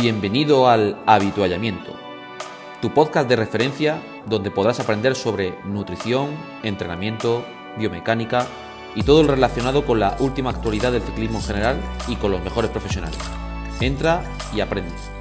Bienvenido al Habituallamiento, tu podcast de referencia donde podrás aprender sobre nutrición, entrenamiento, biomecánica y todo lo relacionado con la última actualidad del ciclismo en general y con los mejores profesionales. Entra y aprende.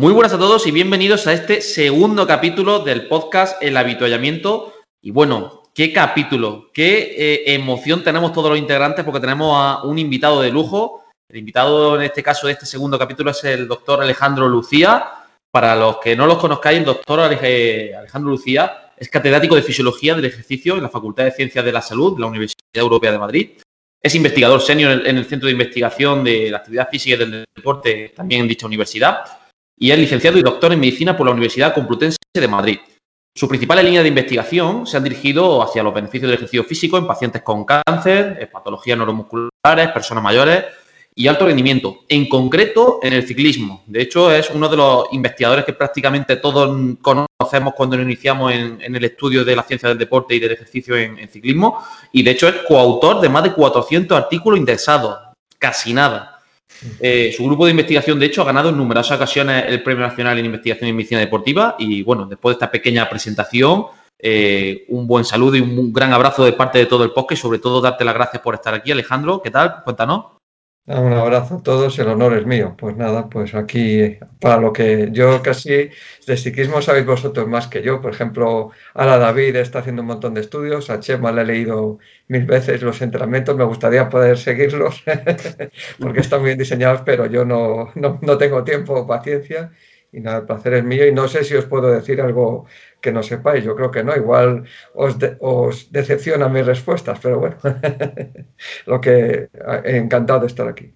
Muy buenas a todos y bienvenidos a este segundo capítulo del podcast El Habituallamiento. Y bueno, qué capítulo, qué eh, emoción tenemos todos los integrantes porque tenemos a un invitado de lujo. El invitado en este caso de este segundo capítulo es el doctor Alejandro Lucía. Para los que no los conozcáis, el doctor Alejandro Lucía es catedrático de Fisiología del Ejercicio en la Facultad de Ciencias de la Salud de la Universidad Europea de Madrid. Es investigador senior en el Centro de Investigación de la Actividad Física y del Deporte también en dicha universidad y es licenciado y doctor en medicina por la Universidad Complutense de Madrid. Sus principales líneas de investigación se han dirigido hacia los beneficios del ejercicio físico en pacientes con cáncer, patologías neuromusculares, personas mayores y alto rendimiento, en concreto en el ciclismo. De hecho, es uno de los investigadores que prácticamente todos conocemos cuando nos iniciamos en, el estudio de la ciencia del deporte y del ejercicio en, en ciclismo, y de hecho es coautor de más de 400 artículos indexados, casi nada. Eh, su grupo de investigación, de hecho, ha ganado en numerosas ocasiones el Premio Nacional en Investigación y Medicina Deportiva. Y bueno, después de esta pequeña presentación, eh, un buen saludo y un gran abrazo de parte de todo el podcast y sobre todo darte las gracias por estar aquí, Alejandro. ¿Qué tal? Cuéntanos. Un abrazo a todos, el honor es mío. Pues nada, pues aquí para lo que yo casi de psiquismo sabéis vosotros más que yo. Por ejemplo, ahora David está haciendo un montón de estudios, a Chema le he leído mil veces los entrenamientos, me gustaría poder seguirlos porque están bien diseñados, pero yo no, no, no tengo tiempo o paciencia. Y nada, el placer es mío y no sé si os puedo decir algo que no sepáis. Yo creo que no, igual os, os decepcionan mis respuestas, pero bueno, lo que encantado de estar aquí.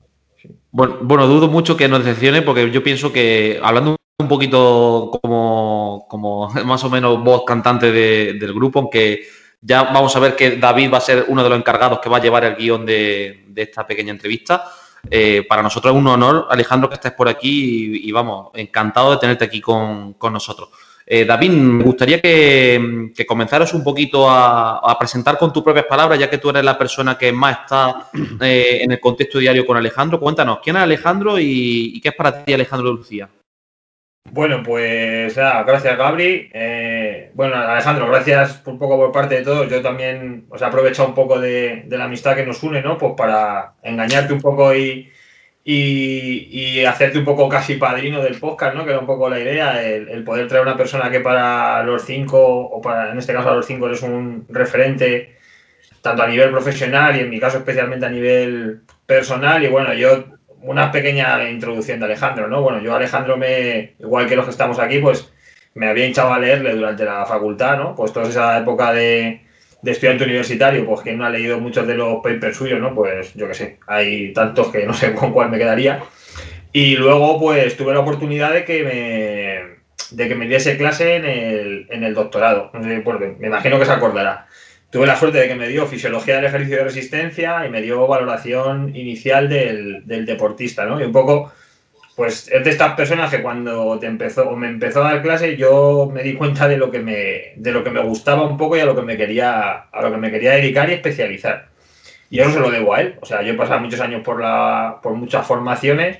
Bueno, bueno, dudo mucho que nos decepcione porque yo pienso que hablando un poquito como, como más o menos voz cantante del grupo, aunque ya vamos a ver que David va a ser uno de los encargados que va a llevar el guion de, de esta pequeña entrevista. Eh, para nosotros es un honor, Alejandro, que estés por aquí y, vamos, encantado de tenerte aquí con, nosotros. Eh, David, me gustaría que, comenzaras un poquito a, presentar con tus propias palabras, ya que tú eres la persona que más está eh, en el contexto diario con Alejandro. Cuéntanos, ¿quién es Alejandro y, qué es para ti Alejandro Lucía? Bueno, pues gracias Gabri. bueno, Alejandro, gracias un poco por parte de todos. Yo también os he aprovechado un poco de, la amistad que nos une, ¿no? Pues para engañarte un poco y, y, hacerte un poco casi padrino del podcast, ¿no? Que era un poco la idea, el, poder traer una persona que para los cinco, o para en este caso a los cinco, es un referente tanto a nivel profesional y en mi caso especialmente a nivel personal. Y bueno, yo una pequeña introducción de Alejandro, ¿no? Bueno, yo Alejandro me, igual que los que estamos aquí, pues me había hinchado a leerle durante la facultad, ¿no? Pues toda esa época de, de estudiante universitario, pues quien no ha leído muchos de los papers suyos, ¿no? Pues yo qué sé, hay tantos que no sé con cuál me quedaría. Y luego, pues tuve la oportunidad de que me, de que me diese clase en el, en el doctorado. Pues, me imagino que se acordará tuve la suerte de que me dio fisiología del ejercicio de resistencia y me dio valoración inicial del, deportista, ¿no? Y un poco, pues es de estas personas que cuando te empezó o me empezó a dar clase, yo me di cuenta de lo que me, de lo que me gustaba un poco y a lo que me quería, a lo que me quería dedicar y especializar. Y eso se lo debo a él. O sea, yo he pasado muchos años por la, por muchas formaciones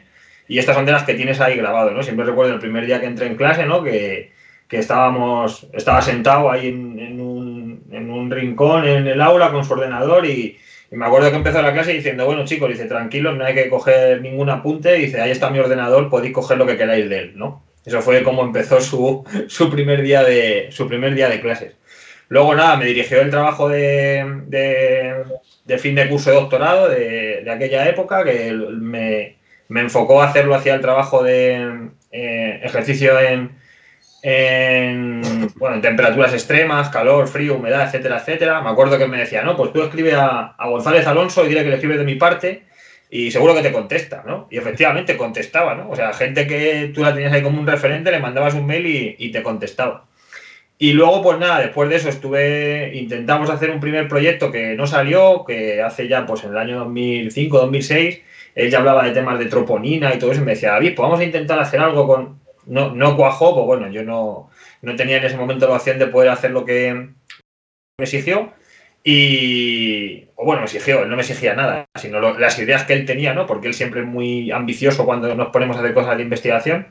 y estas son de las que tienes ahí grabado, ¿no? Siempre recuerdo el primer día que entré en clase, ¿no? Que, que estábamos, estaba sentado ahí en, un, en, un, rincón en el aula con su ordenador y, me acuerdo que empezó la clase diciendo, bueno chicos, dice, tranquilos, no hay que coger ningún apunte, dice, ahí está mi ordenador, podéis coger lo que queráis de él, ¿no? Eso fue como empezó su, su, primer, día de, su primer día de clases. Luego nada, me dirigió el trabajo de, de, fin de curso de doctorado de, de aquella época, que me, me, enfocó a hacerlo hacia el trabajo de eh, ejercicio en, en, bueno, en temperaturas extremas, calor, frío, humedad, etcétera, etcétera. Me acuerdo que me decía, no, pues tú escribe a, González Alonso y dile que le escribes de mi parte y seguro que te contesta, ¿no? Y efectivamente contestaba, ¿no? O sea, gente que tú la tenías ahí como un referente, le mandabas un mail y, te contestaba. Y luego, pues nada, después de eso estuve, intentamos hacer un primer proyecto que no salió, que hace ya, pues en el año 2005, 2006, él ya hablaba de temas de troponina y todo eso, y me decía, David, pues vamos a intentar hacer algo con, no, no cuajó, pues bueno, yo no, no tenía en ese momento la opción de poder hacer lo que me exigió. Y, o bueno, me exigió, él no me exigía nada, sino las ideas que él tenía, ¿no? Porque él siempre es muy ambicioso cuando nos ponemos a hacer cosas de investigación.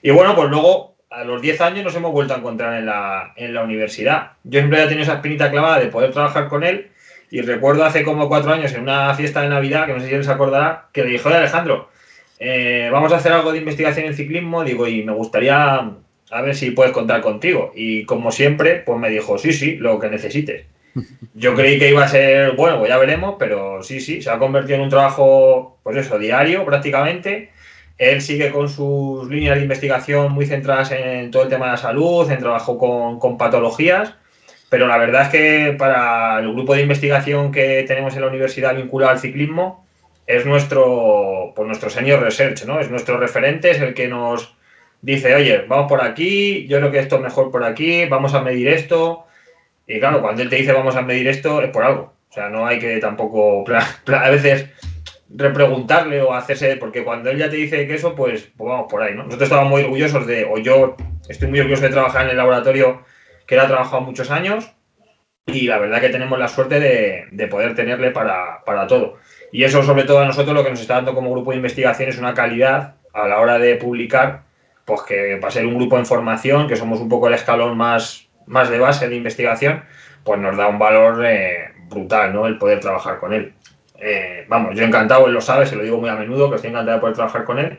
Y bueno, pues luego, a los 10 años nos hemos vuelto a encontrar en la, en la universidad. Yo siempre había tenido esa espinita clavada de poder trabajar con él. Y recuerdo hace como cuatro años en una fiesta de Navidad, que no sé si él se acordará, que le dijo, Alejandro, eh, vamos a hacer algo de investigación en ciclismo, digo, y me gustaría a ver si puedes contar contigo. Y como siempre, pues me dijo, sí, sí, lo que necesites. Yo creí que iba a ser, bueno, pues ya veremos, pero sí, sí, se ha convertido en un trabajo, pues eso, diario prácticamente. Él sigue con sus líneas de investigación muy centradas en todo el tema de la salud, en trabajo con, con patologías, pero la verdad es que para el grupo de investigación que tenemos en la universidad vinculado al ciclismo, es nuestro, pues nuestro senior research, ¿no? Es nuestro referente, es el que nos dice, oye, vamos por aquí, yo creo que esto es mejor por aquí, vamos a medir esto. Y claro, cuando él te dice vamos a medir esto, es por algo. O sea, no hay que tampoco a veces repreguntarle o hacerse, porque cuando él ya te dice que eso, pues, pues, vamos por ahí, ¿no? Nosotros estamos muy orgullosos de, o yo estoy muy orgulloso de trabajar en el laboratorio que él ha trabajado muchos años y la verdad que tenemos la suerte de, de poder tenerle para, para todo. Y eso, sobre todo a nosotros, lo que nos está dando como grupo de investigación es una calidad a la hora de publicar, pues que para ser un grupo en formación, que somos un poco el escalón más, más de base de investigación, pues nos da un valor eh, brutal, ¿no? El poder trabajar con él. Eh, vamos, yo encantado, él lo sabe, se lo digo muy a menudo, que estoy encantado de poder trabajar con él.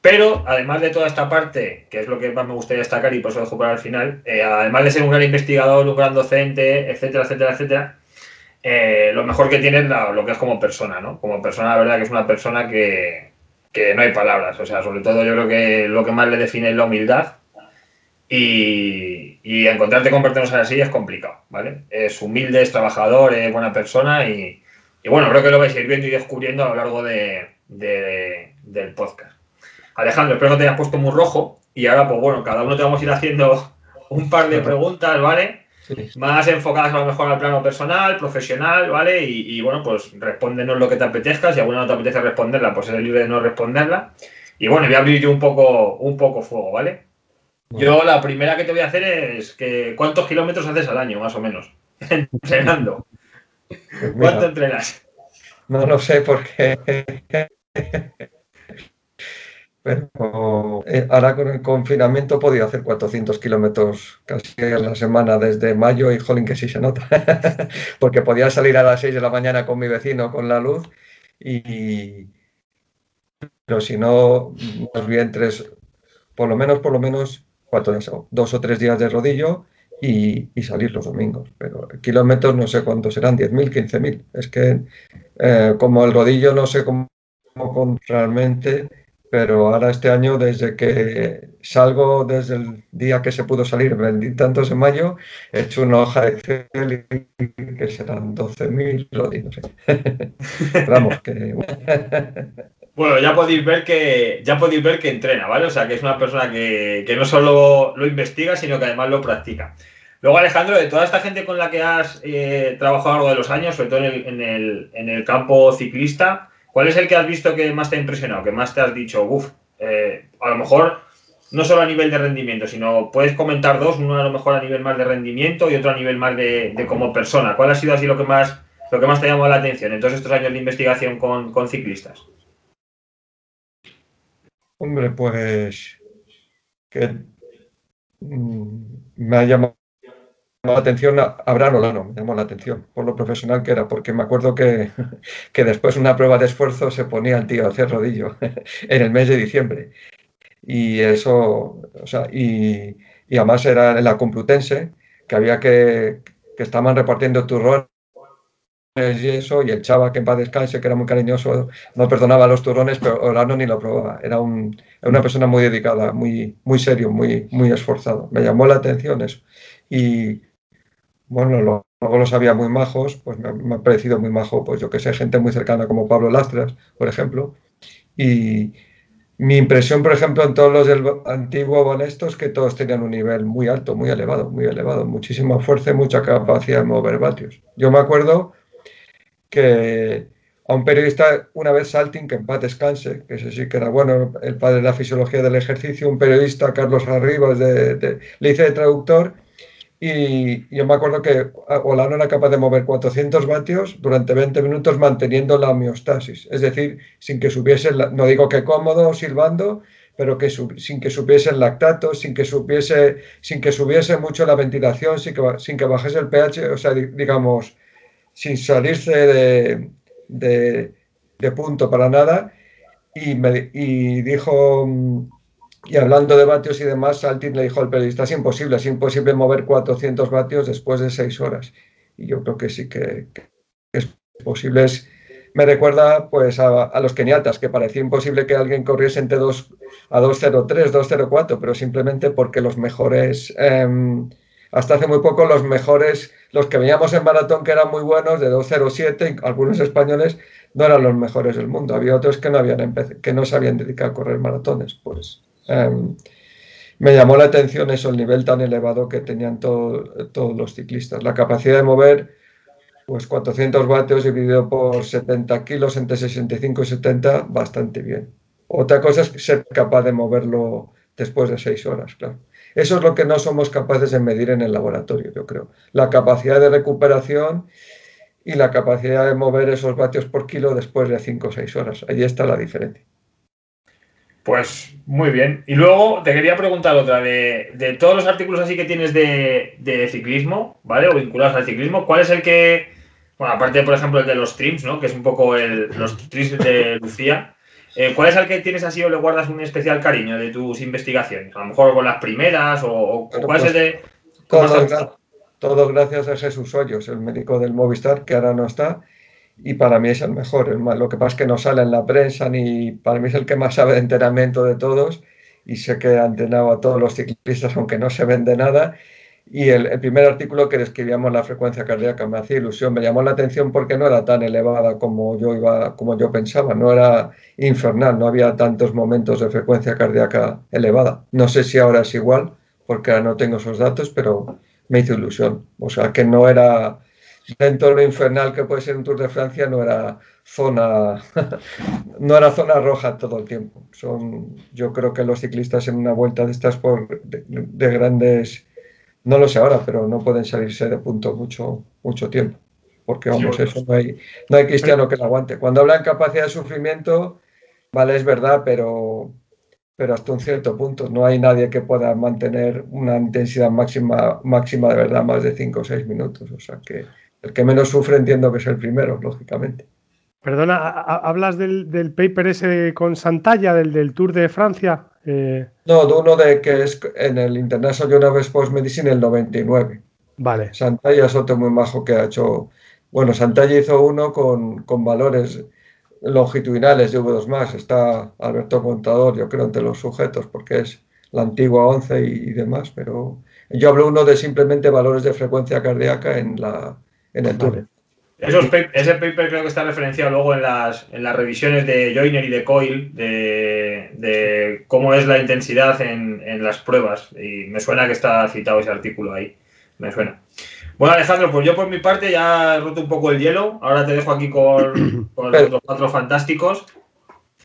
Pero además de toda esta parte, que es lo que más me gustaría destacar y por eso lo dejo para el final, eh, además de ser un gran investigador, un gran docente, etcétera, etcétera, etcétera, eh, lo mejor que tiene es lo que es como persona, ¿no? Como persona, la verdad que es una persona que, no hay palabras. O sea, sobre todo yo creo que lo que más le define es la humildad. Y, encontrarte con personas así es complicado, ¿vale? Es humilde, es trabajador, es buena persona y, bueno, creo que lo vais a ir viendo y descubriendo a lo largo de, del podcast. Alejandro, espero que te hayas puesto muy rojo y ahora, pues bueno, cada uno te vamos a ir haciendo un par de preguntas, ¿vale? Más enfocadas a lo mejor al plano personal, profesional, ¿vale? Y, bueno, pues respóndenos lo que te apetezca. Si alguna no te apetece responderla, pues eres libre de no responderla. Y bueno, voy a abrir yo un poco, un poco fuego, ¿vale? Yo la primera que te voy a hacer es que ¿cuántos kilómetros haces al año, más o menos? Entrenando. Pues ¿Cuánto entrenas? No lo sé porque pero eh, ahora con el confinamiento he podido hacer 400 kilómetros casi a la semana desde mayo y jolín que sí se nota, porque podía salir a las 6 de la mañana con mi vecino con la luz y pero si no, más bien tres, por lo menos, por lo menos cuatro, dos o tres días de rodillo y, salir los domingos. Pero kilómetros no sé cuántos serán, 10.000, 15.000. Es que eh, como el rodillo no sé cómo realmente pero ahora este año, desde que salgo, desde el día que se pudo salir, vendí tantos en mayo, he hecho una hoja de Excel que serán 12.000, no sé. Vamos, que... Bueno, ya podéis ver que ya podéis ver que entrena, ¿vale? O sea, que es una persona que, no solo lo investiga, sino que además lo practica. Luego, Alejandro, de toda esta gente con la que has eh, trabajado a lo largo de los años, sobre todo en el, en el, en el campo ciclista, ¿Cuál es el que has visto que más te ha impresionado, que más te has dicho, uff, eh, a lo mejor no solo a nivel de rendimiento, sino puedes comentar dos, uno a lo mejor a nivel más de rendimiento y otro a nivel más de, como persona. ¿Cuál ha sido así lo que más, lo que más te ha llamado la atención en todos estos años de investigación con, ciclistas? Hombre, pues que mm, me ha llamado la atención a Abraham Olano, me llamó la atención por lo profesional que era, porque me acuerdo que, que después de una prueba de esfuerzo se ponía el tío a hacer rodillo en el mes de diciembre. Y eso, o sea, y, y además era en la Complutense, que había que, que estaban repartiendo turrones y eso, y el chava que en paz descanse, que era muy cariñoso, no perdonaba los turrones, pero Olano ni lo probaba. Era un, una persona muy dedicada, muy, muy serio, muy, muy esforzado. Me llamó la atención eso. Y bueno, luego los había muy majos, pues me, ha parecido muy majo, pues yo que sé, gente muy cercana como Pablo Lastras, por ejemplo. Y mi impresión, por ejemplo, en todos los del antiguo Banesto es que todos tenían un nivel muy alto, muy elevado, muy elevado, muchísima fuerza y mucha capacidad de mover vatios. Yo me acuerdo que a un periodista, una vez Salting, que en paz descanse, que ese sí que era bueno, el padre de la fisiología del ejercicio, un periodista, Carlos Arribas, de, le hice de traductor, y yo me acuerdo que Olano era capaz de mover 400 vatios durante 20 minutos manteniendo la homeostasis, es decir, sin que subiese, no digo que cómodo, silbando, pero que sin que subiese el lactato, sin que, subiese, sin que subiese mucho la ventilación, sin que, sin que bajase el pH, o sea, digamos, sin salirse de, de, punto para nada. Y, me, y dijo, y hablando de vatios y demás, Saltin le dijo al periodista, es imposible, es imposible mover 400 vatios después de 6 horas. Y yo creo que sí que, es posible. me recuerda pues a, los keniatas, que parecía imposible que alguien corriese entre 2 a 2.03, 2.04, pero simplemente porque los mejores, em, hasta hace muy poco los mejores, los que veíamos en maratón que eran muy buenos, de 2.07, algunos españoles, no eran los mejores del mundo. Había otros que no, habían que no se habían a correr maratones. Pues em, me llamó la atención eso, el nivel tan elevado que tenían todos los ciclistas. La capacidad de mover pues 400 vatios dividido por 70 kilos entre 65 y 70, bastante bien. Otra cosa es ser capaz de moverlo después de 6 horas, claro. Eso es lo que no somos capaces de medir en el laboratorio, yo creo. La capacidad de recuperación y la capacidad de mover esos vatios por kilo después de 5 o 6 horas. Ahí está la diferencia. Pues muy bien. Y luego te quería preguntar otra, de, todos los artículos así que tienes de, ciclismo, ¿vale? O vinculados al ciclismo, ¿cuál es el que, bueno, aparte por ejemplo el de los streams, ¿no? Que es un poco el, los streams de Lucía, eh, ¿cuál es el que tienes así o le guardas un especial cariño de tus investigaciones? A lo mejor con las primeras o, cuál es el de... Todo gracias a Jesús Hoyos, el médico del Movistar, que ahora no está, y para mí es el mejor. lo que pasa es que no sale en la prensa, ni para mí es el que más sabe de entrenamiento de todos, y sé que ha entrenado a todos los ciclistas, aunque no se vende nada. Y el, primer artículo que describíamos la frecuencia cardíaca me hacía ilusión, me llamó la atención porque no era tan elevada como yo iba, como yo pensaba, no era infernal, no había tantos momentos de frecuencia cardíaca elevada. No sé si ahora es igual, porque ahora no tengo esos datos, pero me hizo ilusión. O sea, que no era lo infernal que puede ser un Tour de Francia, no era zona, no era zona roja todo el tiempo. Son, yo creo que los ciclistas en una vuelta de estas por, de, grandes, no lo sé ahora, pero no pueden salirse de punto mucho, mucho tiempo. Porque vamos, eso no hay, no hay cristiano que lo aguante. Cuando hablan capacidad de sufrimiento, vale, es verdad, pero pero hasta un cierto punto. No hay nadie que pueda mantener una intensidad máxima, máxima de verdad más de 5 o 6 minutos. O sea que el que menos sufre entiendo que es el primero, lógicamente. Perdona, ¿hablas del, paper ese con Santalla, del, del Tour de Francia? Eh... No, de uno de que es en el International Journal of Sports Medicine el 99. Vale. Santalla es otro muy majo que ha hecho. Bueno, Santalla hizo uno con, con valores longitudinales de V2 más. Está Alberto Contador, yo creo, entre los sujetos, porque es la antigua 11 y, demás, pero yo hablo uno de simplemente valores de frecuencia cardíaca en, la, en el Tour. ese paper creo que está referenciado luego en las, en las revisiones de Joyner y de Coyle de, de cómo es la intensidad en, en, las pruebas. Y me suena que está citado ese artículo ahí. Me suena. Bueno, Alejandro, pues yo por mi parte ya he roto un poco el hielo. Ahora te dejo aquí con, los cuatro fantásticos.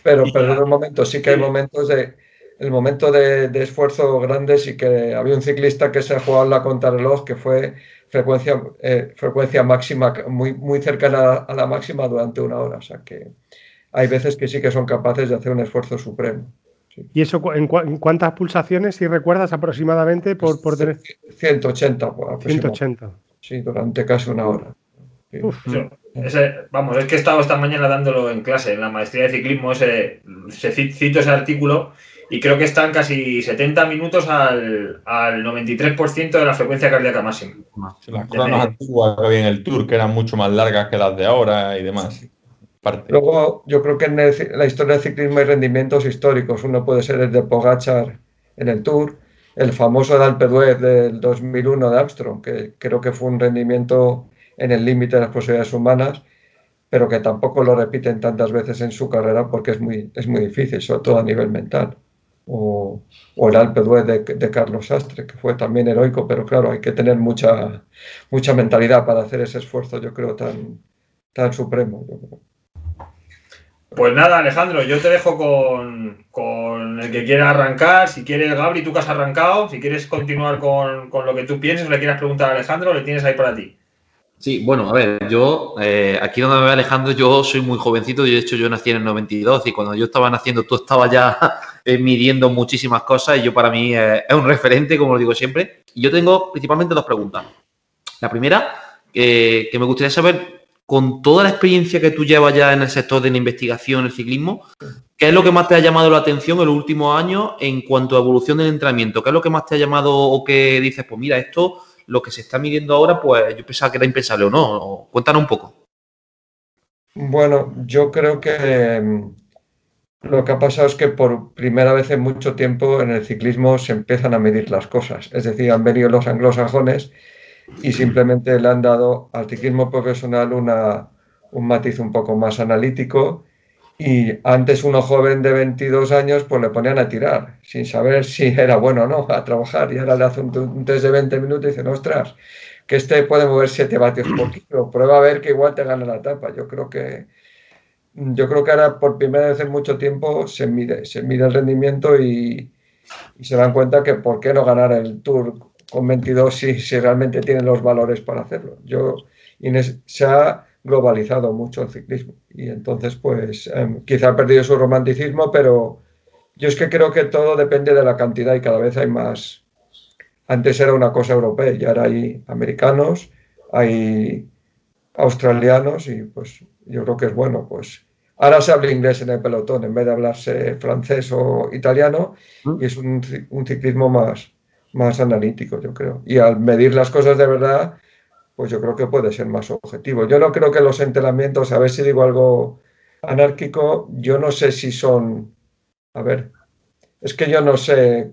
Pero, pero en un momento, sí que hay momentos de. El momento de, esfuerzo grande, sí que había un ciclista que se ha jugado la contrarreloj que fue frecuencia, eh, frecuencia máxima, muy, muy cercana a la máxima durante una hora. O sea que hay veces que sí que son capaces de hacer un esfuerzo supremo. ¿Y eso en, cuántas pulsaciones, si recuerdas aproximadamente, por, por tener? 180. 180. Sí, durante casi una hora. vamos, es que he estado esta mañana dándolo en clase, en la maestría de ciclismo, ese, cito ese artículo y creo que están casi 70 minutos al, al 93% de la frecuencia cardíaca máxima. Las cronos antiguas que había en el Tour, que eran mucho más largas que las de ahora y demás. Luego, yo creo que en la historia del ciclismo hay rendimientos históricos. Uno puede ser el de Pogachar en el Tour, el famoso de Alpe d'Huez del 2001 de Armstrong, que creo que fue un rendimiento en el límite de las posibilidades humanas, pero que tampoco lo repiten tantas veces en su carrera porque es muy, es muy difícil, sobre todo a nivel mental. O, el Alpe d'Huez de, Carlos Sastre, que fue también heroico, pero claro, hay que tener mucha, mucha mentalidad para hacer ese esfuerzo, yo creo, tan, tan supremo. Pues nada, Alejandro, yo te dejo con, con el que quiera arrancar. Si quieres, Gabri, tú que has arrancado, si quieres continuar con, con lo que tú pienses o le quieras preguntar a Alejandro, le tienes ahí para ti. Sí, bueno, a ver, yo, eh, aquí donde me ve Alejandro, yo soy muy jovencito, y de hecho yo nací en el 92 y cuando yo estaba naciendo tú estabas ya eh, midiendo muchísimas cosas y yo para mí eh, es un referente, como lo digo siempre. Y yo tengo principalmente dos preguntas. La primera, que me gustaría saber, con toda la experiencia que tú llevas ya en el sector de la investigación, el ciclismo, ¿qué es lo que más te ha llamado la atención en los últimos años en cuanto a evolución del entrenamiento? ¿Qué es lo que más te ha llamado o que dices, pues mira, esto lo que se está midiendo ahora, pues yo pensaba que era impensable o no. Cuéntanos un poco. Bueno, yo creo que lo que ha pasado es que por primera vez en mucho tiempo en el ciclismo se empiezan a medir las cosas. Es decir, han venido los anglosajones y simplemente le han dado al ciclismo profesional una, un matiz un poco más analítico y antes uno joven de 22 años pues le ponían a tirar, sin saber si era bueno o no, a trabajar. Y ahora le hace un, test de 20 minutos y dicen, ostras, que este puede mover 7 vatios por kilo, prueba a ver que igual te gana la etapa. Yo creo que yo creo que ahora por primera vez en mucho tiempo se mide, se mide el rendimiento y, se dan cuenta que por qué no ganar el Tour con 22 si, si realmente tienen los valores para hacerlo. Yo, Inés, se ha globalizado mucho el ciclismo. Y entonces, pues, em, quizá ha perdido su romanticismo, pero yo es que creo que todo depende de la cantidad y cada vez hay más. Antes era una cosa europea y ahora hay americanos, hay australianos y pues yo creo que es bueno, pues ahora se habla inglés en el pelotón en vez de hablarse francés o italiano y es un, un ciclismo más, más analítico, yo creo. Y al medir las cosas de verdad, pues yo creo que puede ser más objetivo. Yo no creo que los entrenamientos, a ver si digo algo anárquico, yo no sé si son, a ver, es que yo no sé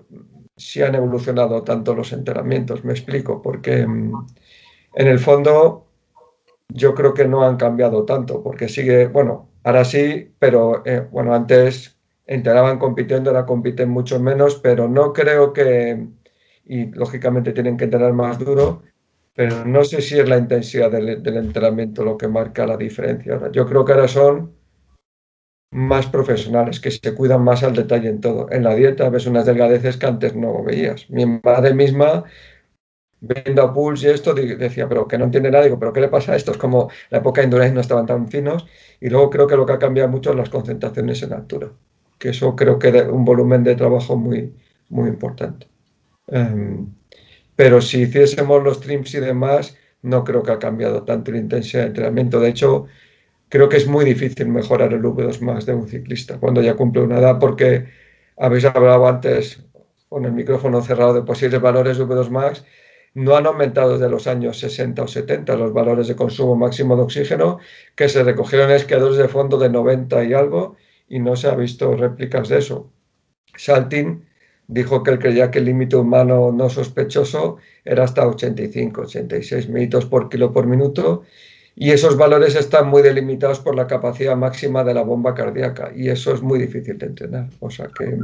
si han evolucionado tanto los entrenamientos, me explico, porque mm, en el fondo yo creo que no han cambiado tanto, porque sigue, bueno, ahora sí, pero eh, bueno, antes entrenaban compitiendo, ahora compiten mucho menos, pero no creo que, y lógicamente tienen que entrenar más duro, pero no sé si es la intensidad del, entrenamiento lo que marca la diferencia. Ahora, yo creo que ahora son más profesionales, que se cuidan más al detalle en todo. En la dieta ves unas delgadeces que antes no veías. Mi madre misma, viendo a Pulse y esto, decía, pero que no entiende nada, digo, pero ¿qué le pasa a esto? Es como la época Indurain no estaban tan finos y luego creo que lo que ha cambiado mucho es las concentraciones en altura, que eso creo que es un volumen de trabajo muy, muy importante. Em, pero si hiciésemos los trims y demás, no creo que ha cambiado tanto la intensidad de entrenamiento. De hecho, creo que es muy difícil mejorar el V2 más de un ciclista cuando ya cumple una edad, porque habéis hablado antes con el micrófono cerrado de posibles valores de V2 max, no han aumentado desde los años 60 o 70 los valores de consumo máximo de oxígeno, que se recogieron en esquiadores de fondo de 90 y algo, y no se ha visto réplicas de eso. Saltin dijo que él creía que el límite humano no sospechoso era hasta 85, 86 minutos por kilo por minuto y esos valores están muy delimitados por la capacidad máxima de la bomba cardíaca y eso es muy difícil de entrenar. O sea que,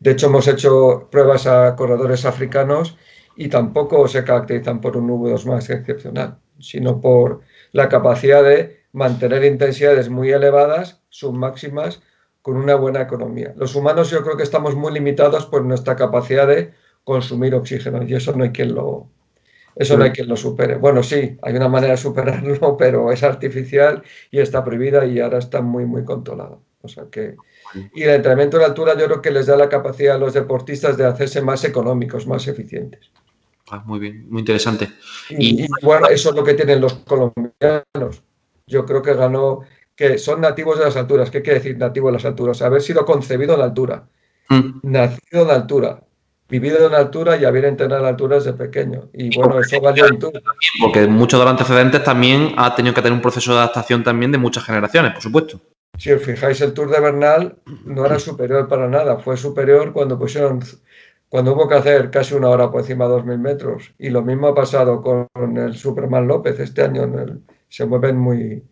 de hecho, hemos hecho pruebas a corredores africanos y tampoco se caracterizan por un V2 más excepcional, sino por la capacidad de mantener intensidades muy elevadas, submáximas, con una buena economía. Los humanos yo creo que estamos muy limitados por nuestra capacidad de consumir oxígeno y eso no hay quien lo, eso no hay quien lo supere. Bueno, sí, hay una manera de superarlo, pero es artificial y está prohibida y ahora está muy, muy controlado. O sea que, y el entrenamiento de altura yo creo que les da la capacidad a los deportistas de hacerse más económicos, más eficientes. Ah, muy bien, muy interesante. y, bueno, eso es lo que tienen los colombianos. Yo creo que ganó que son nativos de las alturas. ¿Qué quiere decir nativo de las alturas? Haber sido concebido en la altura, mm. nacido en la altura, vivido en la altura y haber entrenado en la altura desde pequeño. Y bueno, eso valió en Tour. Porque muchos de los antecedentes también ha tenido que tener un proceso de adaptación también de muchas generaciones, por supuesto. Si os fijáis, el Tour de Bernal no era superior para nada, fue superior cuando pusieron, cuando hubo que hacer casi una hora por encima de 2.000 metros. Y lo mismo ha pasado con el Superman López este año, se mueven muy,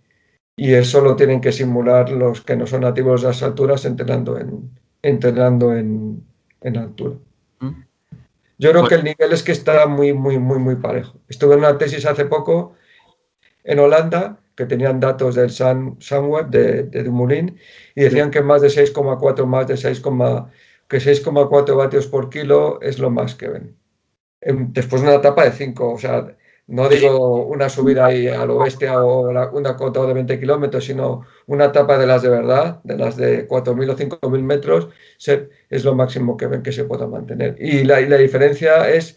y eso lo tienen que simular los que no son nativos de las alturas entrenando en, entrenando en, en altura. Mm. Yo creo que el nivel es que está muy, muy, muy, muy parejo. Estuve en una tesis hace poco en Holanda, que tenían datos del Sun, Sunweb de, de Dumoulin, y decían que más de 6,4, más de 6, que 6,4 vatios por kilo es lo más que ven. Después de una etapa de 5, o sea, no digo una subida ahí al oeste o una cota de 20 kilómetros, sino una etapa de las de verdad, de las de 4.000 o 5.000 metros, es lo máximo que ven que se pueda mantener. Y la, la diferencia es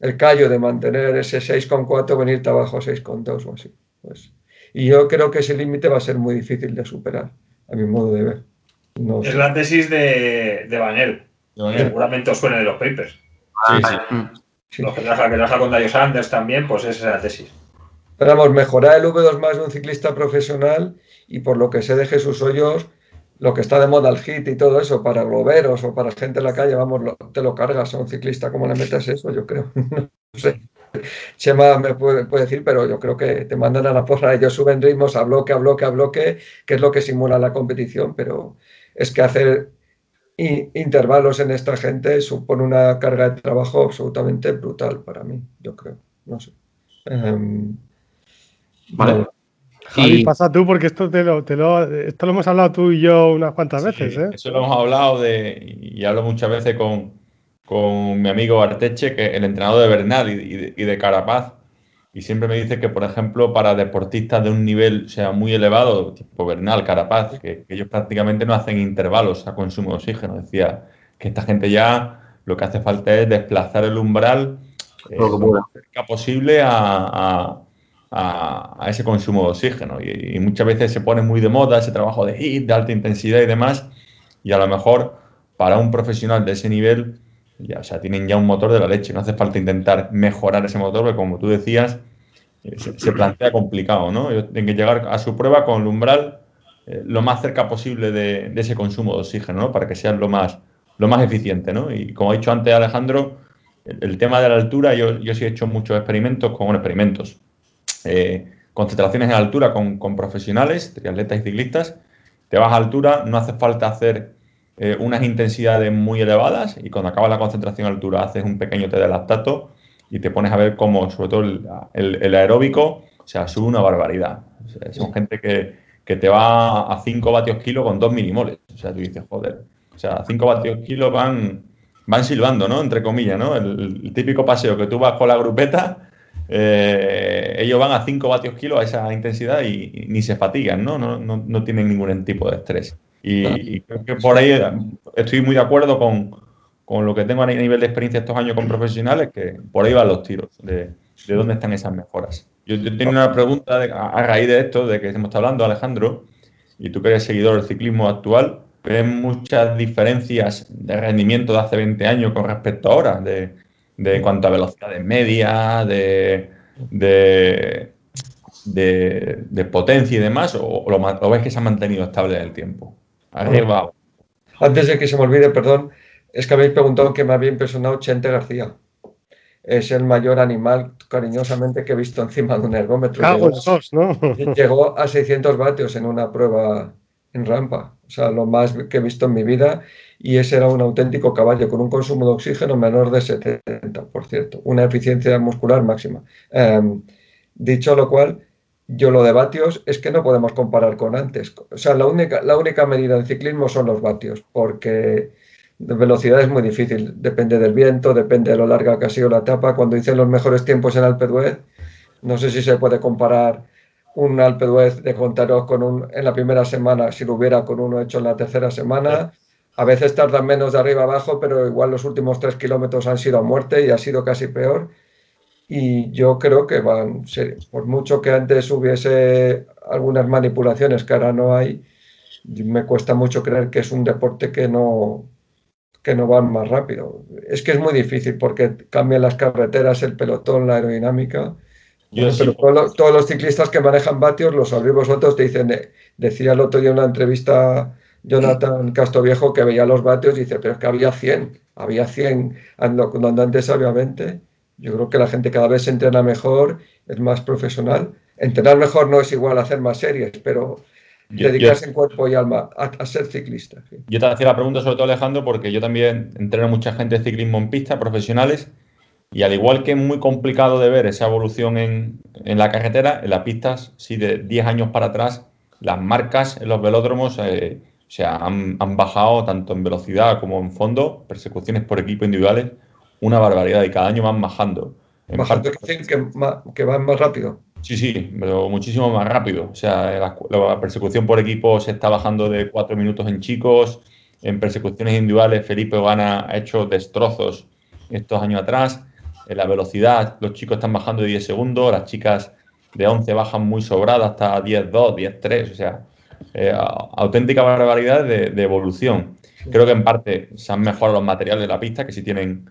el callo de mantener ese 6,4, venirte abajo a 6,2 o así. Pues. Y yo creo que ese límite va a ser muy difícil de superar, a mi modo de ver. Es la tesis de, de Banel. Seguramente os suene de los papers. Sí, sí. Mm. Los que trabaja, que trabaja con Dario Sanders también, pues esa es la tesis. Pero vamos, mejorar el V2 más de un ciclista profesional y por lo que sé de Jesús Hoyos, lo que está de moda el hit y todo eso para globeros o para gente en la calle, vamos, te lo cargas a un ciclista, ¿cómo le metes eso? Yo creo, no sé. Chema me puede, decir, pero yo creo que te mandan a la porra, ellos suben ritmos a bloque, a bloque, a bloque, que es lo que simula la competición, pero es que hacer intervalos en esta gente supone una carga de trabajo absolutamente brutal para mí, yo creo. No sé. Em, vale. Javi, pasa tú porque esto te lo, te lo, esto lo hemos hablado tú y yo unas cuantas veces. ¿eh? Eso lo hemos hablado de, y hablo muchas veces con, con mi amigo Arteche, que es el entrenador de Bernal y, de, y de Carapaz, y siempre me dice que, por ejemplo, para deportistas de un nivel sea, muy elevado, tipo Bernal, Carapaz, que, ellos prácticamente no hacen intervalos a consumo de oxígeno. Decía que esta gente ya lo que hace falta es desplazar el umbral eh, lo más cerca posible a, ese consumo de oxígeno. Y, muchas veces se pone muy de moda ese trabajo de HIIT, de alta intensidad y demás, y a lo mejor para un profesional de ese nivel ya, o sea, tienen ya un motor de la leche. No hace falta intentar mejorar ese motor, porque como tú decías, eh, se, plantea complicado, ¿no? Tienen que llegar a su prueba con el umbral eh, lo más cerca posible de, ese consumo de oxígeno, ¿no? Para que sean lo más, lo más eficiente, ¿no? Y como ha dicho antes Alejandro, el, tema de la altura, yo, yo, sí he hecho muchos experimentos con experimentos. Eh, concentraciones en altura con, con profesionales, triatletas y ciclistas. Te vas a altura, no hace falta hacer eh, unas intensidades muy elevadas y cuando acaba la concentración a altura haces un pequeño té de lactato y te pones a ver cómo, sobre todo el, aeróbico, o sea, sube una barbaridad. son gente que, te va a 5 vatios kilo con 2 milimoles. O sea, tú dices, joder, o sea, 5 vatios kilo van, van silbando, ¿no? Entre comillas, ¿no? El, típico paseo que tú vas con la grupeta, eh, ellos van a 5 vatios kilo a esa intensidad y, ni se fatigan, ¿no? No, ¿no? no tienen ningún tipo de estrés. Y, creo que por ahí estoy muy de acuerdo con, lo que tengo a nivel de experiencia estos años con profesionales, que por ahí van los tiros, de, dónde están esas mejoras. Yo, tengo una pregunta a, raíz de esto, de que hemos estado hablando, Alejandro, y tú que eres seguidor del ciclismo actual, ¿ves muchas diferencias de rendimiento de hace 20 años con respecto a ahora? De, de cuanto a velocidades media, de, de, de, potencia y demás, o, lo, ves que se ha mantenido estable en el tiempo? Antes de que se me olvide, perdón, es que habéis preguntado que me había impresionado Chente García. Es el mayor animal cariñosamente que he visto encima de un ergómetro. llegó, a 600 vatios en una prueba en rampa. O sea, lo más que he visto en mi vida. Y ese era un auténtico caballo con un consumo de oxígeno menor de 70, por cierto. Una eficiencia muscular máxima. Em, dicho lo cual, yo lo de vatios es que no podemos comparar con antes. O sea, la única, la única medida en ciclismo son los vatios, porque velocidad es muy difícil. Depende del viento, depende de lo larga que ha sido la etapa. Cuando dicen los mejores tiempos en Alpe d'Huez, no sé si se puede comparar un Alpe de Contaros con un, en la primera semana, si lo hubiera con uno hecho en la tercera semana. A veces tardan menos de arriba abajo, pero igual los últimos tres kilómetros han sido a muerte y ha sido casi peor y yo creo que van, por mucho que antes hubiese algunas manipulaciones que ahora no hay, me cuesta mucho creer que es un deporte que no, que no van más rápido. Es que es muy difícil porque cambian las carreteras, el pelotón, la aerodinámica. pero todos, los, ciclistas que manejan vatios, los sabréis vosotros, te dicen, eh, decía el otro día en una entrevista Jonathan Castoviejo que veía los vatios y dice, pero es que había 100, había 100 andantes obviamente yo creo que la gente cada vez se entrena mejor, es más profesional. Entrenar mejor no es igual a hacer más series, pero dedicarse en cuerpo y alma a, ser ciclista. Yo te hacía la pregunta sobre todo, Alejandro, porque yo también entreno mucha gente de ciclismo en pista, profesionales, Y al igual que es muy complicado de ver esa evolución en, la carretera, en las pistas, sí, de 10 años para atrás, las marcas en los velódromos eh, se han, bajado tanto en velocidad como en fondo, persecuciones por equipo individuales, una barbaridad y cada año van bajando. En bajando que, que van más rápido. Sí, sí, pero muchísimo más rápido. O sea, la, persecución por equipo se está bajando de 4 minutos en chicos. En persecuciones individuales, Felipe Gana ha hecho destrozos estos años atrás. En la velocidad, los chicos están bajando de 10 segundos, las chicas de 11 bajan muy sobradas hasta 10-2, 10-3. O sea, eh, auténtica barbaridad de, evolución. Creo que en parte se han mejorado los materiales de la pista, que sí tienen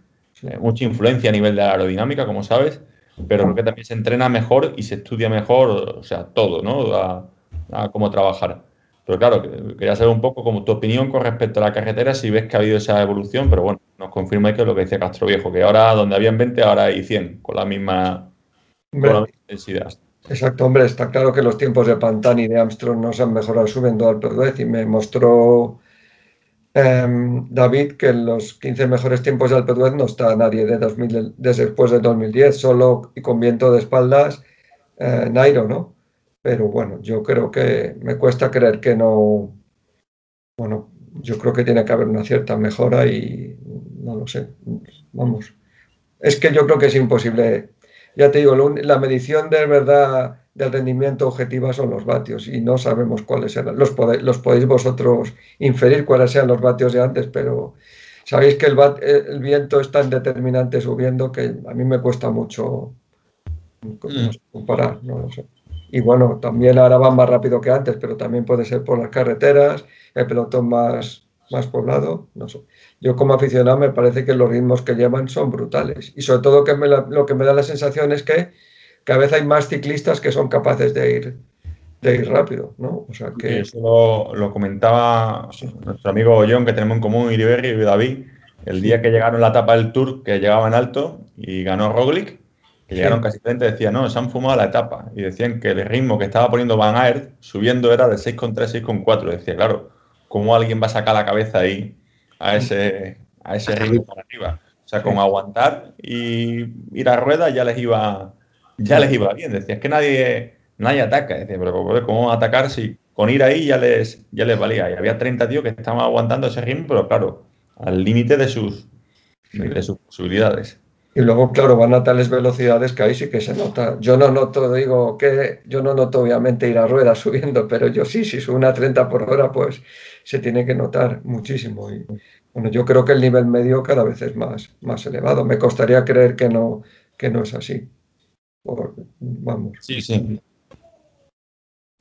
mucha influencia a nivel de aerodinámica, como sabes, pero creo que también se entrena mejor y se estudia mejor, o sea, todo, ¿no? A, cómo trabajar. Pero claro, quería saber un poco como tu opinión con respecto a la carretera, si ves que ha habido esa evolución, pero bueno, nos confirma que es lo que dice Castro Viejo, que ahora donde habían 20, ahora hay 100, con la misma, con la misma intensidad. Exacto, hombre, está claro que los tiempos de Pantani y de Armstrong no se han mejorado subiendo al Perduez y me mostró em, David que en los 15 mejores tiempos de Alpe no está nadie de 2000, desde después de 2010, solo y con viento de espaldas eh, Nairo, ¿no? Pero bueno, yo creo que me cuesta creer que no, bueno, yo creo que tiene que haber una cierta mejora y no lo sé, vamos. Es que yo creo que es imposible ya te digo, la medición de verdad del rendimiento objetiva son los vatios y no sabemos cuáles eran. Los, los podéis vosotros inferir cuáles sean los vatios de antes, pero sabéis que el, el, viento es tan determinante subiendo que a mí me cuesta mucho mm. comparar, no lo sé. Y bueno, también ahora van más rápido que antes, pero también puede ser por las carreteras, el pelotón más, más poblado, no sé. Yo como aficionado me parece que los ritmos que llevan son brutales y sobre todo que lo que me da la sensación es que cada vez hay más ciclistas que son capaces de ir de ir rápido, ¿no? O sea que... Eso lo, comentaba nuestro amigo John, que tenemos en común, Iriberri y David, el día que llegaron la etapa del Tour, que llegaban alto y ganó Roglic, que llegaron casi frente, decían, no, se han fumado la etapa. Y decían que el ritmo que estaba poniendo Van Aert subiendo era de 6,3, 6,4. Decía, claro, ¿cómo alguien va a sacar la cabeza ahí a ese, a ese ritmo para arriba? O sea, con aguantar y ir a rueda ya les iba, ya les iba bien. Decía, es que nadie, nadie ataca. Decía, pero ¿cómo atacar si con ir ahí ya les, ya les valía? Y había 30 tíos que estaban aguantando ese ritmo, pero claro, al límite de sus, de sus posibilidades. Y luego, claro, van a tales velocidades que ahí sí que se nota. Yo no noto, digo, que yo no noto obviamente ir a ruedas subiendo, pero yo sí, si sube una 30 por hora, pues se tiene que notar muchísimo. Y bueno, yo creo que el nivel medio cada vez es más, más elevado. Me costaría creer que no, que no es así. Vamos. Sí, sí.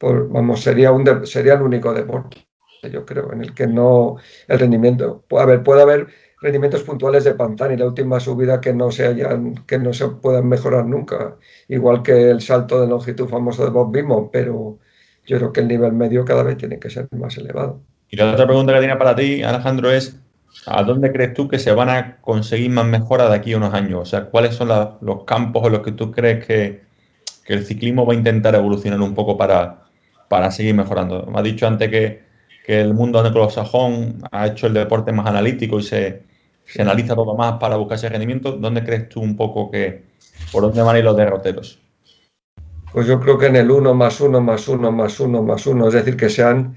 vamos, sería, un sería el único deporte, yo creo, en el que no el rendimiento. A ver, puede haber rendimientos puntuales de Pantani, la última subida que no se hayan, que no se puedan mejorar nunca, igual que el salto de longitud famoso de Bob Beamon, pero yo creo que el nivel medio cada vez tiene que ser más elevado. Y la otra pregunta que tenía para ti, Alejandro, es ¿a dónde crees tú que se van a conseguir más mejoras de aquí a unos años? O sea, ¿cuáles son los campos en los que tú crees que, el ciclismo va a intentar evolucionar un poco para, para seguir mejorando? Me has dicho antes que, que el mundo anglosajón ha hecho el deporte más analítico y se, se analiza todo más para buscar ese rendimiento. ¿Dónde crees tú un poco que, por dónde van a ir los derroteros? Pues yo creo que en el 1 más 1 más 1 más 1 más 1, es decir, que sean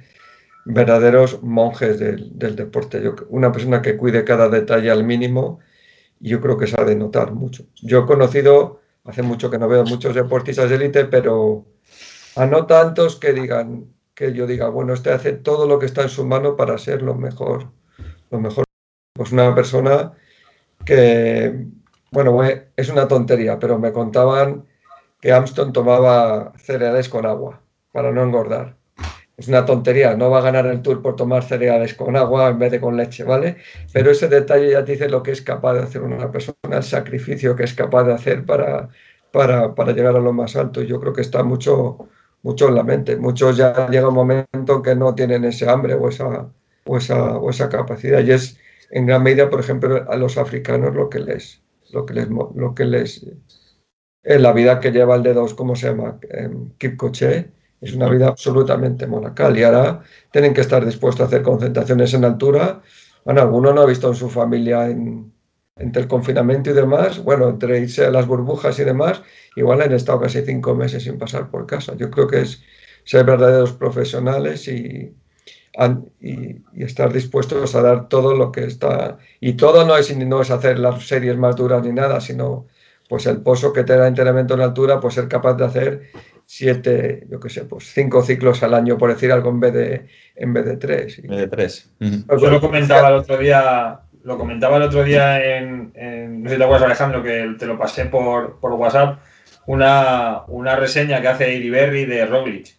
verdaderos monjes del, deporte. Yo, una persona que cuide cada detalle al mínimo, yo creo que se ha de notar mucho. Yo he conocido, hace mucho que no veo muchos deportistas de élite, pero a no tantos que digan, que yo diga, bueno, este hace todo lo que está en su mano para ser lo mejor, lo mejor pues una persona que, bueno, es una tontería, pero me contaban que Armstrong tomaba cereales con agua para no engordar. Es una tontería, no va a ganar el Tour por tomar cereales con agua en vez de con leche, ¿vale? Pero ese detalle ya dice lo que es capaz de hacer una persona, el sacrificio que es capaz de hacer para, para, para llegar a lo más alto. Yo creo que está mucho, mucho en la mente. Muchos ya llega un momento que no tienen ese hambre o esa, o esa, o esa capacidad. Y es, en gran medida, por ejemplo, a los africanos lo que les, lo que les, lo que les, en la vida que lleva el de dos, ¿cómo se llama? Em, Kipkoche, es una vida absolutamente monacal y ahora tienen que estar dispuestos a hacer concentraciones en altura. Bueno, alguno no ha visto en su familia en, entre el confinamiento y demás, bueno, entre irse a las burbujas y demás, igual han estado casi cinco meses sin pasar por casa. Yo creo que es ser verdaderos profesionales y, y, estar dispuestos a dar todo lo que está. Y todo no es, no es hacer las series más duras ni nada, sino pues el pozo que te da entrenamiento en altura, pues ser capaz de hacer siete, yo qué sé, pues cinco ciclos al año, por decir algo, en vez de, en vez de tres. En vez de tres. Yo lo comentaba el otro día, lo comentaba el otro día en, no sé si te acuerdas, Alejandro, que te lo pasé por, por WhatsApp, una, una reseña que hace Iriberri de Roglic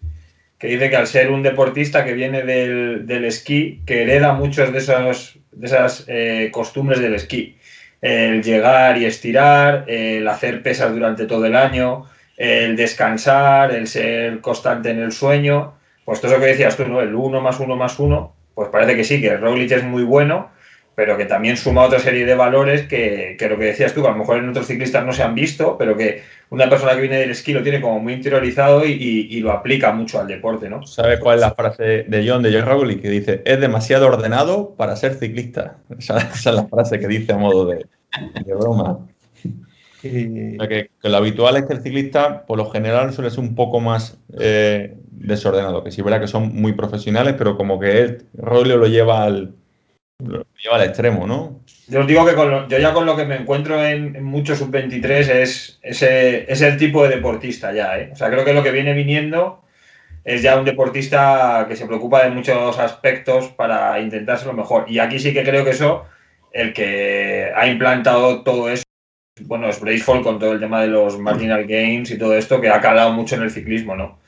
que dice que al ser un deportista que viene del, esquí, que hereda muchos de, esos, de esas eh, costumbres del esquí. El llegar y estirar, el hacer pesas durante todo el año, el descansar, el ser constante en el sueño. Pues todo eso que decías tú, ¿no? El uno más uno más uno, pues parece que sí, que Roglic es muy bueno, pero que también suma otra serie de valores que, que, lo que decías tú, que a lo mejor en otros ciclistas no se han visto, pero que una persona que viene del esquí lo tiene como muy interiorizado y, lo aplica mucho al deporte, ¿no? ¿Sabes cuál es la frase de John, de John Rowley, que dice, es demasiado ordenado para ser ciclista? Esa, es la frase que dice a modo de, broma. Que, lo habitual es que el ciclista, por lo general, suele ser un poco más eh, desordenado, que sí, verá que son muy profesionales, pero como que él, Rowley lo lleva al, lo lleva al extremo, ¿no? Yo os digo que yo ya con lo que me encuentro en, muchos sub-23 es, ese, es el tipo de deportista ya, ¿eh? O sea, creo que lo que viene viniendo es ya un deportista que se preocupa de muchos aspectos para intentárselo mejor. Y aquí sí que creo que eso, el que ha implantado todo eso, bueno, es Braceful con todo el tema de los marginal gains y todo esto, que ha calado mucho en el ciclismo, ¿no?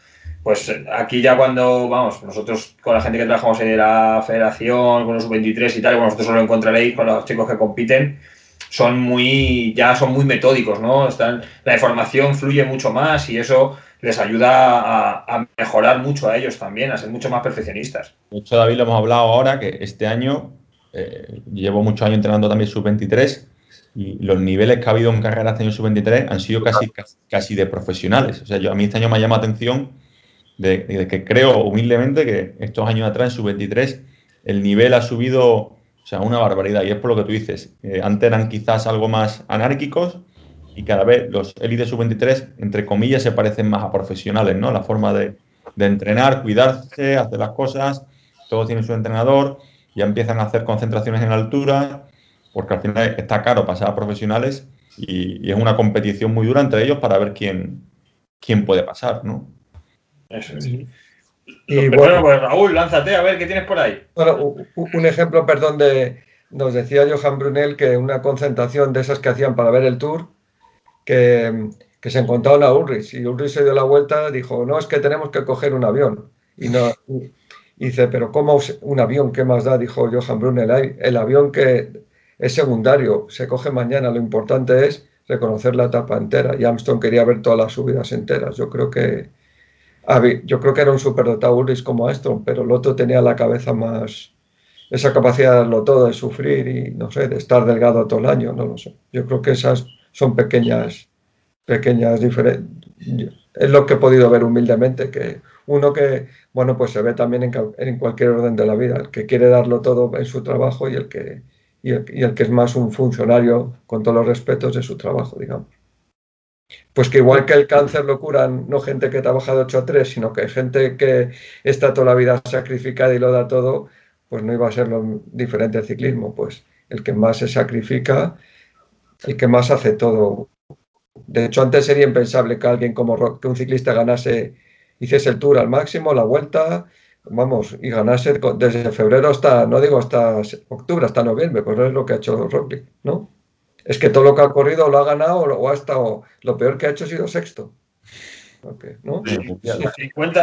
pues aquí ya cuando, vamos, nosotros con la gente que trabajamos en la federación, con los sub-23 y tal, bueno, vosotros lo encontraréis con los chicos que compiten, son muy, ya son muy metódicos, ¿no? Están, la información fluye mucho más y eso les ayuda a, mejorar mucho a ellos también, a ser mucho más perfeccionistas. Hecho, David, lo hemos hablado ahora, que este año, eh, llevo muchos años entrenando también sub-23 y los niveles que ha habido en carrera este año sub-23 han sido casi, casi, de profesionales. O sea, yo, a mí este año me llama atención de, que creo humildemente que estos años atrás en sub-23 el nivel ha subido, o sea, una barbaridad. Y es por lo que tú dices. antes eran quizás algo más anárquicos y cada vez los élites sub-23, entre comillas, se parecen más a profesionales, ¿no? La forma de, entrenar, cuidarse, hacer las cosas, todos tienen su entrenador, ya empiezan a hacer concentraciones en altura, porque al final está caro pasar a profesionales y, es una competición muy dura entre ellos para ver quién, quién puede pasar, ¿no? Eso Y bueno, pues Raúl, lánzate a ver qué tienes por ahí. Bueno, un ejemplo, perdón, de. Nos decía Johan Brunel que una concentración de esas que hacían para ver el tour, que, que se encontraron a Ulrich y Ulrich se dio la vuelta, dijo, no, es que tenemos que coger un avión. Y no, dice, pero ¿cómo un avión? ¿Qué más da? Dijo Johan Brunel, el avión que es secundario, se coge mañana, lo importante es reconocer la etapa entera. Y Armstrong quería ver todas las subidas enteras. Yo creo que, yo creo que era un superdotado Ulrich como esto, pero el otro tenía la cabeza más, esa capacidad de darlo todo, de sufrir y, no sé, de estar delgado todo el año, no lo sé. Yo creo que esas son pequeñas, pequeñas diferencias. Es lo que he podido ver humildemente, que uno que, bueno, pues se ve también en, en cualquier orden de la vida, el que quiere darlo todo en su trabajo y el que, y el, que es más un funcionario con todos los respetos de su trabajo, digamos. Pues que igual que el cáncer lo curan no gente que trabaja de 8 a 3, sino que gente que está toda la vida sacrificada y lo da todo, pues no iba a ser lo diferente el ciclismo. Pues el que más se sacrifica, el que más hace todo. De hecho, antes sería impensable que alguien como que un ciclista ganase, hiciese el tour al máximo, la vuelta, vamos, y ganase desde febrero hasta, no digo hasta octubre, hasta noviembre, pues no es lo que ha hecho Roglic, ¿no? es que todo lo que ha corrido lo ha ganado o ha estado. Lo peor que ha hecho ha sido sexto.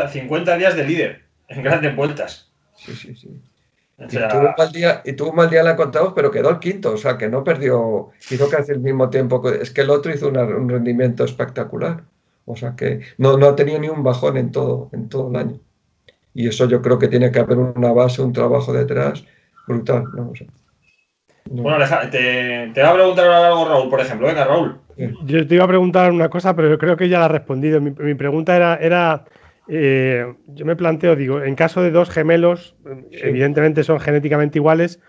50, días de líder en grandes vueltas. Sí, sí, sí. y, tuvo un mal día, y tuvo mal día la contamos, pero quedó el quinto, o sea que no perdió, hizo casi el mismo tiempo. Es que el otro hizo un rendimiento espectacular. O sea que no, no ha tenido ni un bajón en todo, en todo el año. Y eso yo creo que tiene que haber una base, un trabajo detrás brutal. ¿no? Bueno, te, te, va a preguntar algo Raúl, por ejemplo. Venga, Raúl. Yo te iba a preguntar una cosa, pero yo creo que ya la has respondido. Mi, pregunta era, era eh, yo me planteo, digo, en caso de dos gemelos, evidentemente son genéticamente iguales,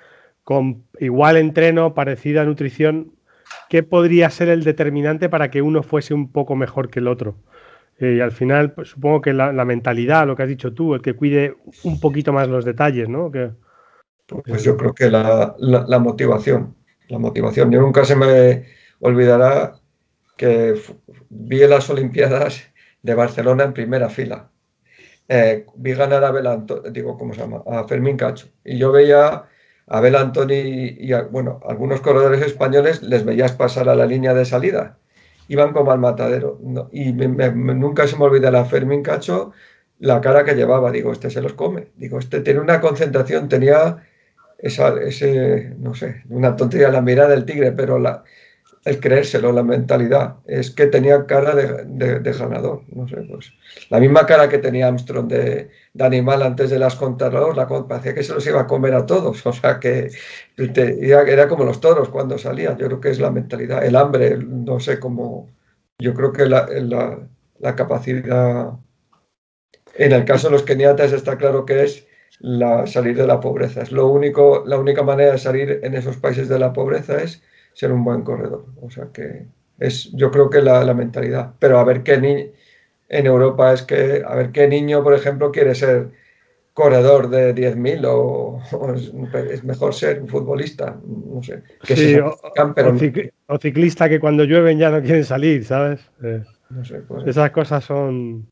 con igual entreno, parecida nutrición, qué podría ser el determinante para que uno fuese un poco mejor que el otro. Eh, y al final, pues, supongo que la, mentalidad, lo que has dicho tú, el que cuide un poquito más los detalles, ¿no? pues yo creo que la, motivación, la motivación. Yo nunca se me olvidará que vi las Olimpiadas de Barcelona en primera fila. Eh, vi ganar a Abel digo, ¿cómo se llama? A Fermín Cacho. Y yo veía a Abel Antoni y, bueno, algunos corredores españoles les veías pasar a la línea de salida. Iban como al matadero. y nunca se me olvida la Fermín Cacho, la cara que llevaba. Digo, este se los come. Digo, este tiene una concentración, tenía esa, ese, no sé, una tontería, la mirada del tigre, pero la, el creérselo, la mentalidad. Es que tenía cara de, ganador, no sé, pues. La misma cara que tenía Armstrong de, animal antes de las contrarreloj, la parecía que se los iba a comer a todos. O sea que era, como los toros cuando salían. Yo creo que es la mentalidad, el hambre, no sé cómo. Yo creo que la, la, la capacidad. En el caso de los keniatas está claro que es la, salir de la pobreza. Es lo único, la única manera de salir en esos países de la pobreza es ser un buen corredor. O sea que es, yo creo que la, la mentalidad. Pero a ver qué niño en Europa es que, a ver qué niño, por ejemplo, quiere ser corredor de 10.000 o, es, mejor ser un futbolista, no sé. o, ciclista que cuando llueven ya no quieren salir, ¿sabes? Eh, no sé, pues, esas cosas son...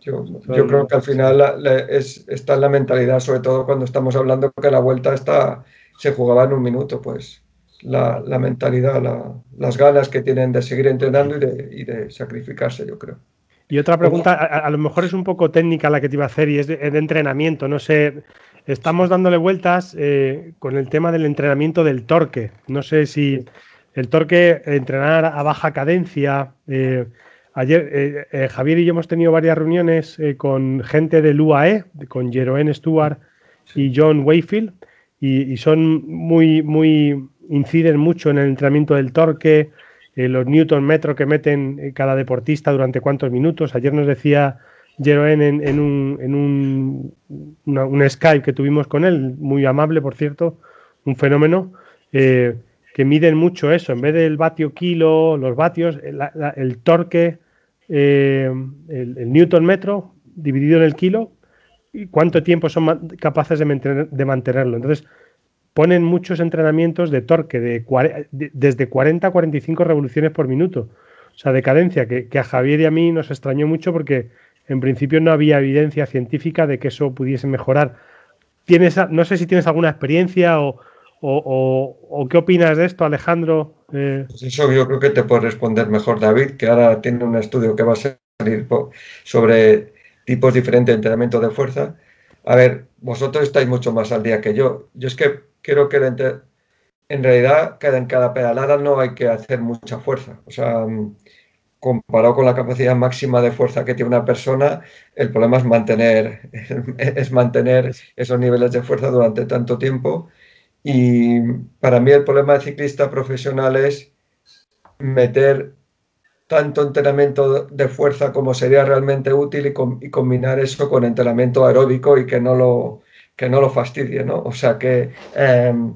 Yo, yo creo que al final es, está en la mentalidad, sobre todo cuando estamos hablando que la vuelta está, se jugaba en un minuto, pues la, la mentalidad, las ganas que tienen de seguir entrenando y de, y de sacrificarse, yo creo. Y otra pregunta, a, lo mejor es un poco técnica la que te iba a hacer y es de, entrenamiento. No sé, estamos dándole vueltas eh, con el tema del entrenamiento del torque. No sé si el torque, entrenar a baja cadencia. Eh, ayer eh, Javier y yo hemos tenido varias reuniones con gente del UAE, con Jeroen Stewart y John Wayfield, y, son muy, muy, inciden mucho en el entrenamiento del torque eh, los newton metro que meten eh, cada deportista durante cuántos minutos. Ayer nos decía Jeroen en, un, en un, Skype que tuvimos con él, muy amable, por cierto, un fenómeno, eh, que miden mucho eso. En vez del vatio kilo, los vatios, el torque, el, newton metro dividido en el kilo, y cuánto tiempo son capaces de, de mantenerlo. Entonces, ponen muchos entrenamientos de torque, de, desde 40 a 45 revoluciones por minuto. O sea, de cadencia, que, a Javier y a mí nos extrañó mucho porque en principio no había evidencia científica de que eso pudiese mejorar. ¿Tienes, no sé si tienes alguna experiencia o, qué opinas de esto, Alejandro. Eh, pues eso yo creo que te puede responder mejor David, que ahora tiene un estudio que va a salir sobre tipos diferentes de entrenamiento de fuerza. A ver, vosotros estáis mucho más al día que yo. Yo es que creo que en realidad en cada pedalada no hay que hacer mucha fuerza. O sea, comparado con la capacidad máxima de fuerza que tiene una persona, el problema es mantener, es mantener esos niveles de fuerza durante tanto tiempo. Y para mí el problema de ciclista profesional es meter tanto entrenamiento de fuerza como sería realmente útil y, combinar eso con entrenamiento aeróbico y que no lo, que no lo fastidie, ¿no? O sea que, em,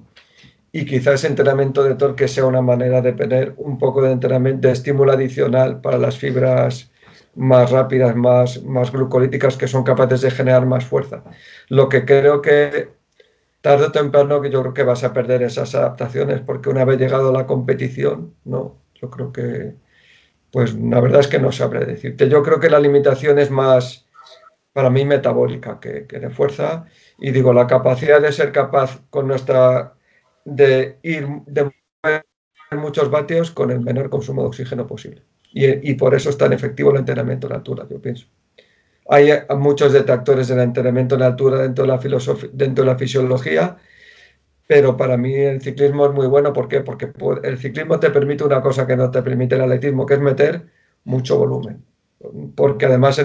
y quizás entrenamiento de torque sea una manera de tener un poco de entrenamiento, de estímulo adicional para las fibras más rápidas, más, más glucolíticas, que son capaces de generar más fuerza. Lo que creo que tarde o temprano que yo creo que vas a perder esas adaptaciones, porque una vez llegado a la competición, no, yo creo que, pues la verdad es que no sabré decirte. Yo creo que la limitación es más, para mí, metabólica que, que de fuerza y digo, la capacidad de ser capaz con nuestra, de ir, de muchos vatios con el menor consumo de oxígeno posible. Y, y por eso es tan efectivo el entrenamiento en altura, yo pienso. Hay muchos detractores del entrenamiento en altura dentro de la, dentro de la fisiología, pero para mí el ciclismo es muy bueno. ¿Por qué? Porque el ciclismo te permite una cosa que no te permite el atletismo, que es meter mucho volumen. Porque además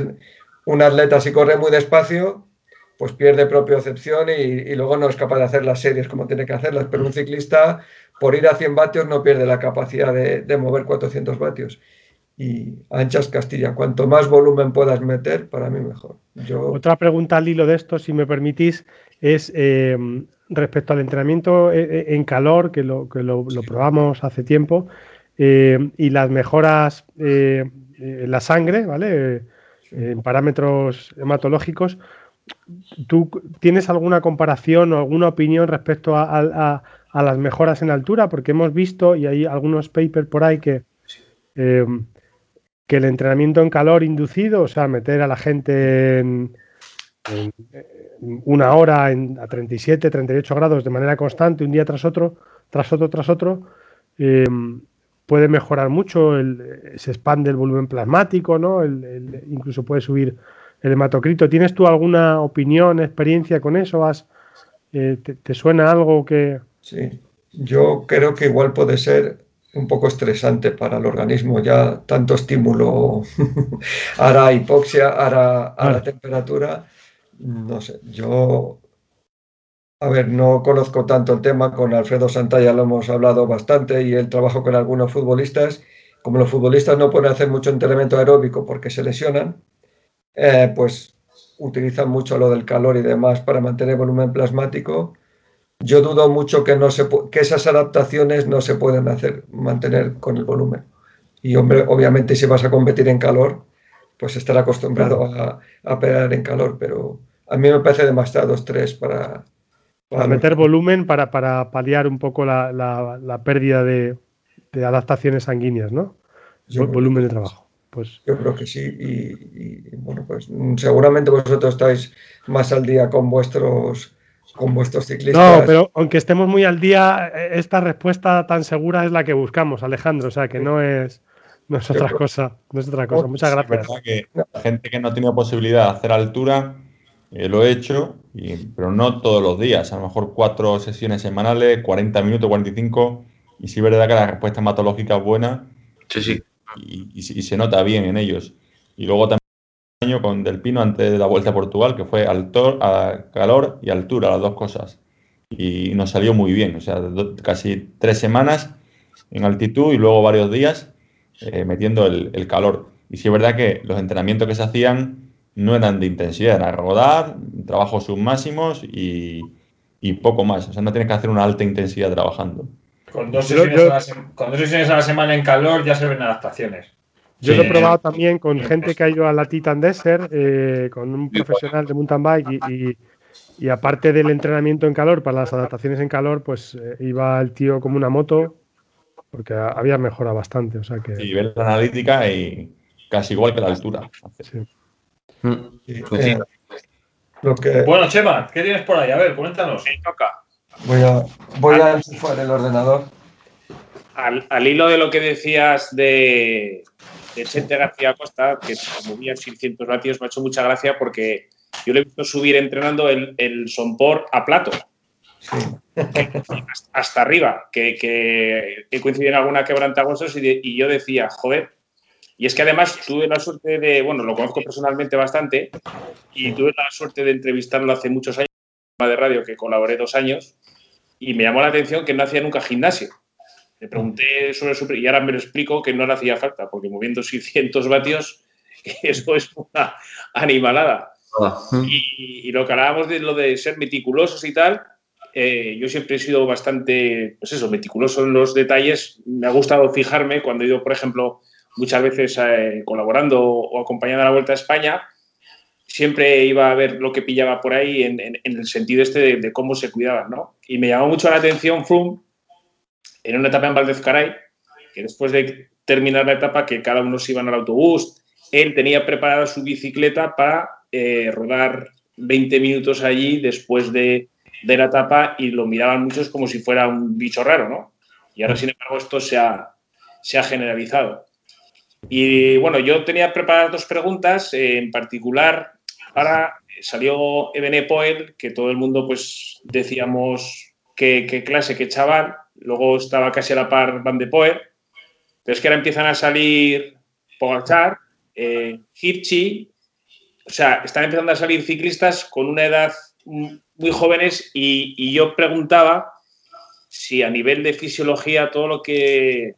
un atleta si corre muy despacio, pues pierde propiocepción y, y, luego no es capaz de hacer las series como tiene que hacerlas. Pero un ciclista, por ir a 100 vatios, no pierde la capacidad de, mover 400 vatios. Y anchas Castilla, cuanto más volumen puedas meter, para mí mejor. Otra pregunta al hilo de esto, si me permitís, es, eh, respecto al entrenamiento eh, eh, en calor, que lo, que lo, probamos hace tiempo, eh, y las mejoras en la sangre, ¿vale? En parámetros hematológicos, ¿tú tienes alguna comparación o alguna opinión respecto a, las mejoras en altura? Porque hemos visto, y hay algunos papers por ahí que, que el entrenamiento en calor inducido, o sea, meter a la gente en una hora a 37, 38 grados de manera constante, un día tras otro, tras otro, tras otro, eh, puede mejorar mucho, se expande el volumen plasmático, ¿no? incluso puede subir el hematocrito. ¿Tienes tú alguna opinión, experiencia con eso? ¿Has, eh, te, suena algo que...? Sí, yo creo que igual puede ser un poco estresante para el organismo, ya tanto estímulo hará hipoxia, hará, la temperatura no sé, yo, a ver, no conozco tanto el tema, con Alfredo Santalla lo hemos hablado bastante y él trabaja con algunos futbolistas. Como los futbolistas no pueden hacer mucho entrenamiento aeróbico porque se lesionan, eh, pues utilizan mucho lo del calor y demás para mantener volumen plasmático. Yo dudo mucho que, no se, que esas adaptaciones no se pueden hacer, mantener con el volumen. Y hombre, obviamente si vas a competir en calor, pues estar acostumbrado a, a en calor, pero a mí me parece demasiado estrés para... Para, meter volumen para, para, paliar un poco la, la, pérdida de, de, adaptaciones sanguíneas, ¿no? volumen de trabajo. Pues... Yo creo que sí. Y, bueno, pues seguramente vosotros estáis más al día con vuestros con vuestros ciclistas. No, pero aunque estemos muy al día, esta respuesta tan segura es la que buscamos, Alejandro. O sea, que no es, no es otra cosa. No es otra cosa. Muchas gracias. la gente que no ha tenido posibilidad de hacer altura eh, lo he hecho, pero no todos los días. A lo mejor cuatro sesiones semanales, 40 minutos, 45. Y sí es verdad que la respuesta hematológica es buena. Sí, sí. Y, se nota bien en ellos. Y luego también año con Del Pino antes de la vuelta a Portugal, que fue altor, a calor y altura, las dos cosas. Y nos salió muy bien. O sea, casi tres semanas en altitud y luego varios días eh, metiendo el, el calor. Y sí es verdad que los entrenamientos que se hacían no eran de intensidad, era rodar, trabajos submáximos y, y poco más. O sea, no tienes que hacer una alta intensidad trabajando. Con dos, sesiones, a la semana en calor ya se ven adaptaciones. Yo lo he probado también con gente que ha ido a la Titan Desert, eh, con un profesional de mountain bike y, y, aparte del entrenamiento en calor, para las adaptaciones en calor, pues eh, iba el tío como una moto, porque había mejorado bastante. O sea que... Y ver la analítica y casi igual que la altura. Sí. Mm. Pues eh, bueno, Chema, ¿qué tienes por ahí? A ver, coméntanos. toca. Voy a, voy a enchufar el ordenador. Al, hilo de lo que decías de, de Chente García Costa, que movía 600 vatios, me ha hecho mucha gracia porque yo le he visto subir entrenando el, el Sompor a plato. hasta, arriba, que, que, que coincidía en alguna quebrantagosos y, y yo decía, joder, y es que además tuve la suerte de, bueno, lo conozco personalmente bastante y tuve la suerte de entrevistarlo hace muchos años en de radio que colaboré dos años y me llamó la atención que no hacía nunca gimnasio. Le pregunté sobre su... y ahora me lo explico que no le hacía falta, porque moviendo 600 vatios, eso es una animalada. Ah. Y, lo que hablábamos de lo de ser meticulosos y tal, eh, yo siempre he sido bastante, pues eso, meticuloso en los detalles. Me ha gustado fijarme cuando he ido, por ejemplo, muchas veces eh, colaborando o acompañando a la Vuelta a España, siempre iba a ver lo que pillaba por ahí en, el sentido este de, cómo se cuidaban, ¿no? Y me llamó mucho la atención Froome en una etapa en Valdez Caray, que después de terminar la etapa, que cada uno se iban al autobús, él tenía preparada su bicicleta para eh, rodar 20 minutos allí después de, de, la etapa y lo miraban muchos como si fuera un bicho raro, ¿no? Y ahora, sin embargo, esto se ha, se ha generalizado. Y bueno, yo tenía preparadas dos preguntas, eh, en particular para salió Ebene Poel, que todo el mundo pues decíamos qué, clase, qué chaval, luego estaba casi a la par Van de Poel, pero es que ahora empiezan a salir Pogachar, eh, o sea, están empezando a salir ciclistas con una edad muy jóvenes y yo preguntaba si a nivel de fisiología todo lo que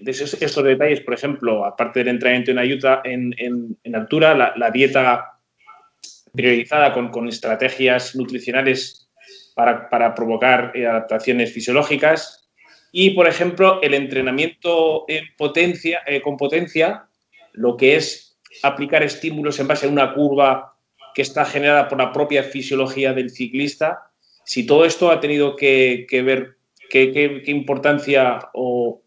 de estos detalles, por ejemplo, aparte del entrenamiento en, ayuda, en, en, altura, la, dieta priorizada con, con, estrategias nutricionales para, provocar eh, adaptaciones fisiológicas. Y, por ejemplo, el entrenamiento en potencia, eh, con potencia, lo que es aplicar estímulos en base a una curva que está generada por la propia fisiología del ciclista, si todo esto ha tenido que, ver qué, importancia o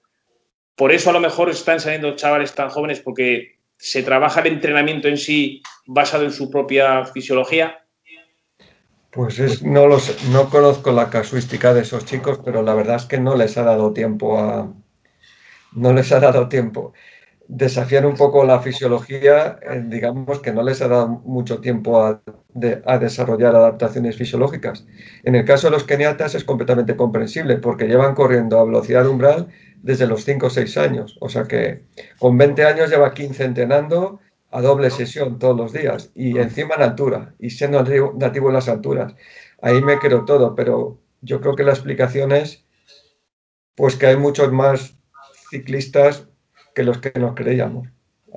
por eso a lo mejor están saliendo chavales tan jóvenes porque se trabaja el entrenamiento en sí basado en su propia fisiología. Pues es, no, los, no conozco la casuística de esos chicos, pero la verdad es que no les ha dado tiempo a... No les ha dado tiempo. Desafiar un poco la fisiología, eh, digamos que no les ha dado mucho tiempo a, a, desarrollar adaptaciones fisiológicas. En el caso de los keniatas es completamente comprensible porque llevan corriendo a velocidad umbral desde los 5 o 6 años. O sea que con 20 años lleva 15 entrenando a doble sesión todos los días y encima en altura y siendo nativo en las alturas. Ahí me creo todo, pero yo creo que la explicación es pues que hay muchos más ciclistas que los que nos creíamos.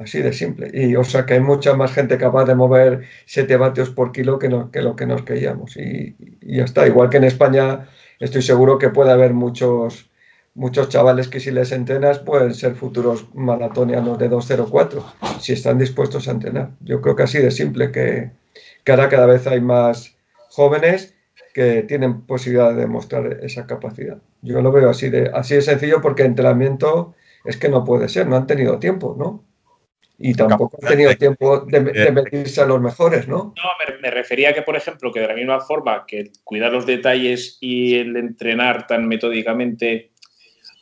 Así de simple. Y o sea que hay mucha más gente capaz de mover 7 vatios por kilo que, que lo que nos creíamos. Y, y ya está. Igual que en España estoy seguro que puede haber muchos muchos chavales que si les entrenas pueden ser futuros maratonianos de 204, si están dispuestos a entrenar. Yo creo que así de simple, que, ahora cada vez hay más jóvenes que tienen posibilidad de demostrar esa capacidad. Yo lo veo así de, así de sencillo porque entrenamiento es que no puede ser, no han tenido tiempo, ¿no? Y tampoco han tenido tiempo de, meterse a los mejores, ¿no? No, me, refería que, por ejemplo, que de la misma forma que cuidar los detalles y el entrenar tan metódicamente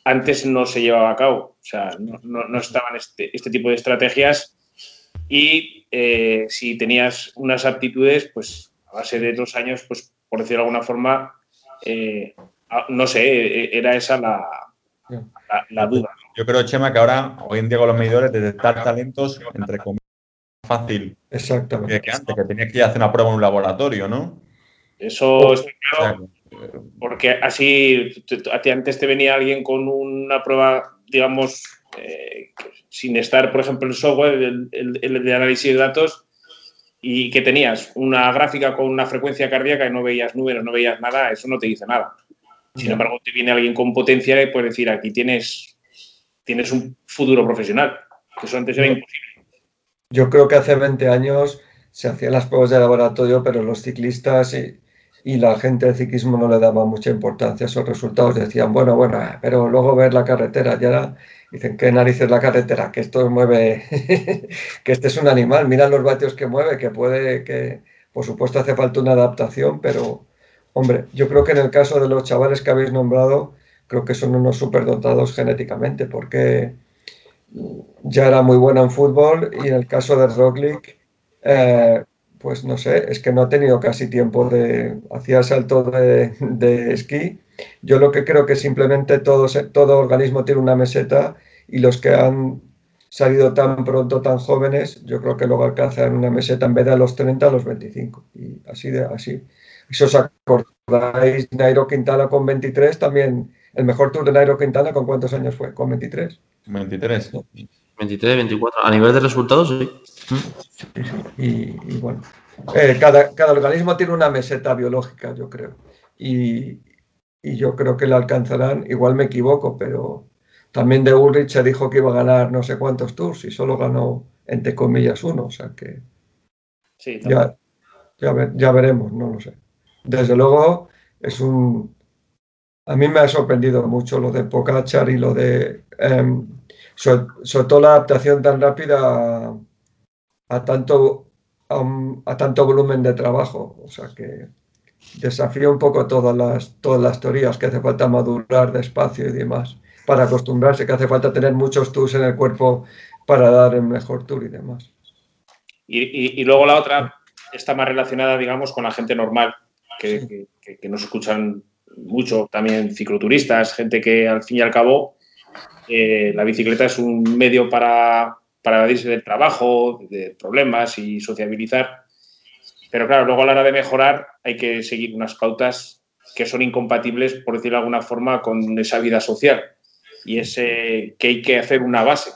antes no se llevaba a cabo. O sea, no, estaban este, este, tipo de estrategias y eh, si tenías unas aptitudes, pues a base de dos años, pues por decirlo de alguna forma, eh, no sé, e, era esa la, la, duda. Yo creo, Chema, que ahora, hoy en día con los medidores, detectar talentos, entre comillas, fácil Exactamente. que, antes, que tenías que ir a hacer una prueba en un laboratorio, ¿no? Eso es claro. Porque así, a ti antes te venía alguien con una prueba, digamos, eh, sin estar, por ejemplo, el software, el, de análisis de datos, y que tenías una gráfica con una frecuencia cardíaca y no veías números, no veías nada, eso no te dice nada. Sin embargo, te viene alguien con potencia y puedes decir, aquí tienes, tienes un futuro profesional, eso antes era imposible. Yo creo que hace 20 años se hacían las pruebas de laboratorio, pero los ciclistas y y la gente del ciclismo no le daba mucha importancia a esos resultados. Decían, bueno, bueno, pero luego ver la carretera, ya dicen, ¿qué narices la carretera? Que esto mueve, que este es un animal, mira los vatios que mueve, que puede, que por supuesto hace falta una adaptación, pero hombre, yo creo que en el caso de los chavales que habéis nombrado, creo que son unos superdotados genéticamente, porque ya era muy buena en fútbol y en el caso de Roglic, pues no sé, es que no ha tenido casi tiempo de, hacía salto de, de esquí. Yo lo que creo que simplemente todo, todo organismo tiene una meseta y los que han salido tan pronto, tan jóvenes, yo creo que luego alcanzan una meseta en vez de a los 30, a los 25. Y así de así. Si os acordáis, Nairo Quintana con 23 también, el mejor tour de Nairo Quintana, ¿con cuántos años fue? Con 23. 23. 23, 24. A nivel de resultados, sí. Y, bueno, eh, cada, organismo tiene una meseta biológica, yo creo. Y, yo creo que la alcanzarán. Igual me equivoco, pero también de Ulrich se dijo que iba a ganar no sé cuántos tours y solo ganó, entre comillas, uno. O sea que. ya, ya, veremos, no lo sé. Desde luego, es un. A mí me ha sorprendido mucho lo de Pocachar y lo de. Em, sobre, todo la adaptación tan rápida a, tanto, a, tanto volumen de trabajo. O sea que desafía un poco todas las, todas las teorías que hace falta madurar despacio y demás para acostumbrarse, que hace falta tener muchos tours en el cuerpo para dar el mejor tour y demás. Y, luego la otra está más relacionada, digamos, con la gente normal, que, que nos escuchan mucho, también cicloturistas, gente que al fin y al cabo eh, la bicicleta es un medio para, para evadirse del trabajo, de problemas y sociabilizar. Pero claro, luego a la hora de mejorar hay que seguir unas pautas que son incompatibles, por decirlo de alguna forma, con esa vida social. Y es que hay que hacer una base.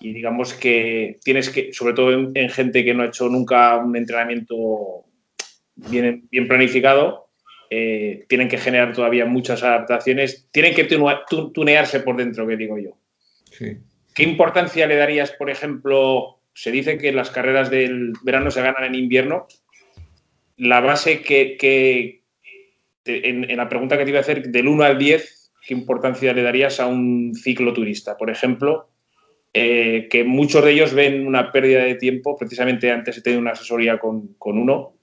Y digamos que tienes que, sobre todo en, gente que no ha hecho nunca un entrenamiento bien, bien planificado, eh, tienen que generar todavía muchas adaptaciones, tienen que tunearse por dentro, que digo yo. ¿Qué importancia le darías, por ejemplo, se dice que las carreras del verano se ganan en invierno? La base que, en, la pregunta que te iba a hacer, del 1 al 10, ¿qué importancia le darías a un cicloturista? Por ejemplo, eh, que muchos de ellos ven una pérdida de tiempo, precisamente antes he tenido una asesoría con, uno,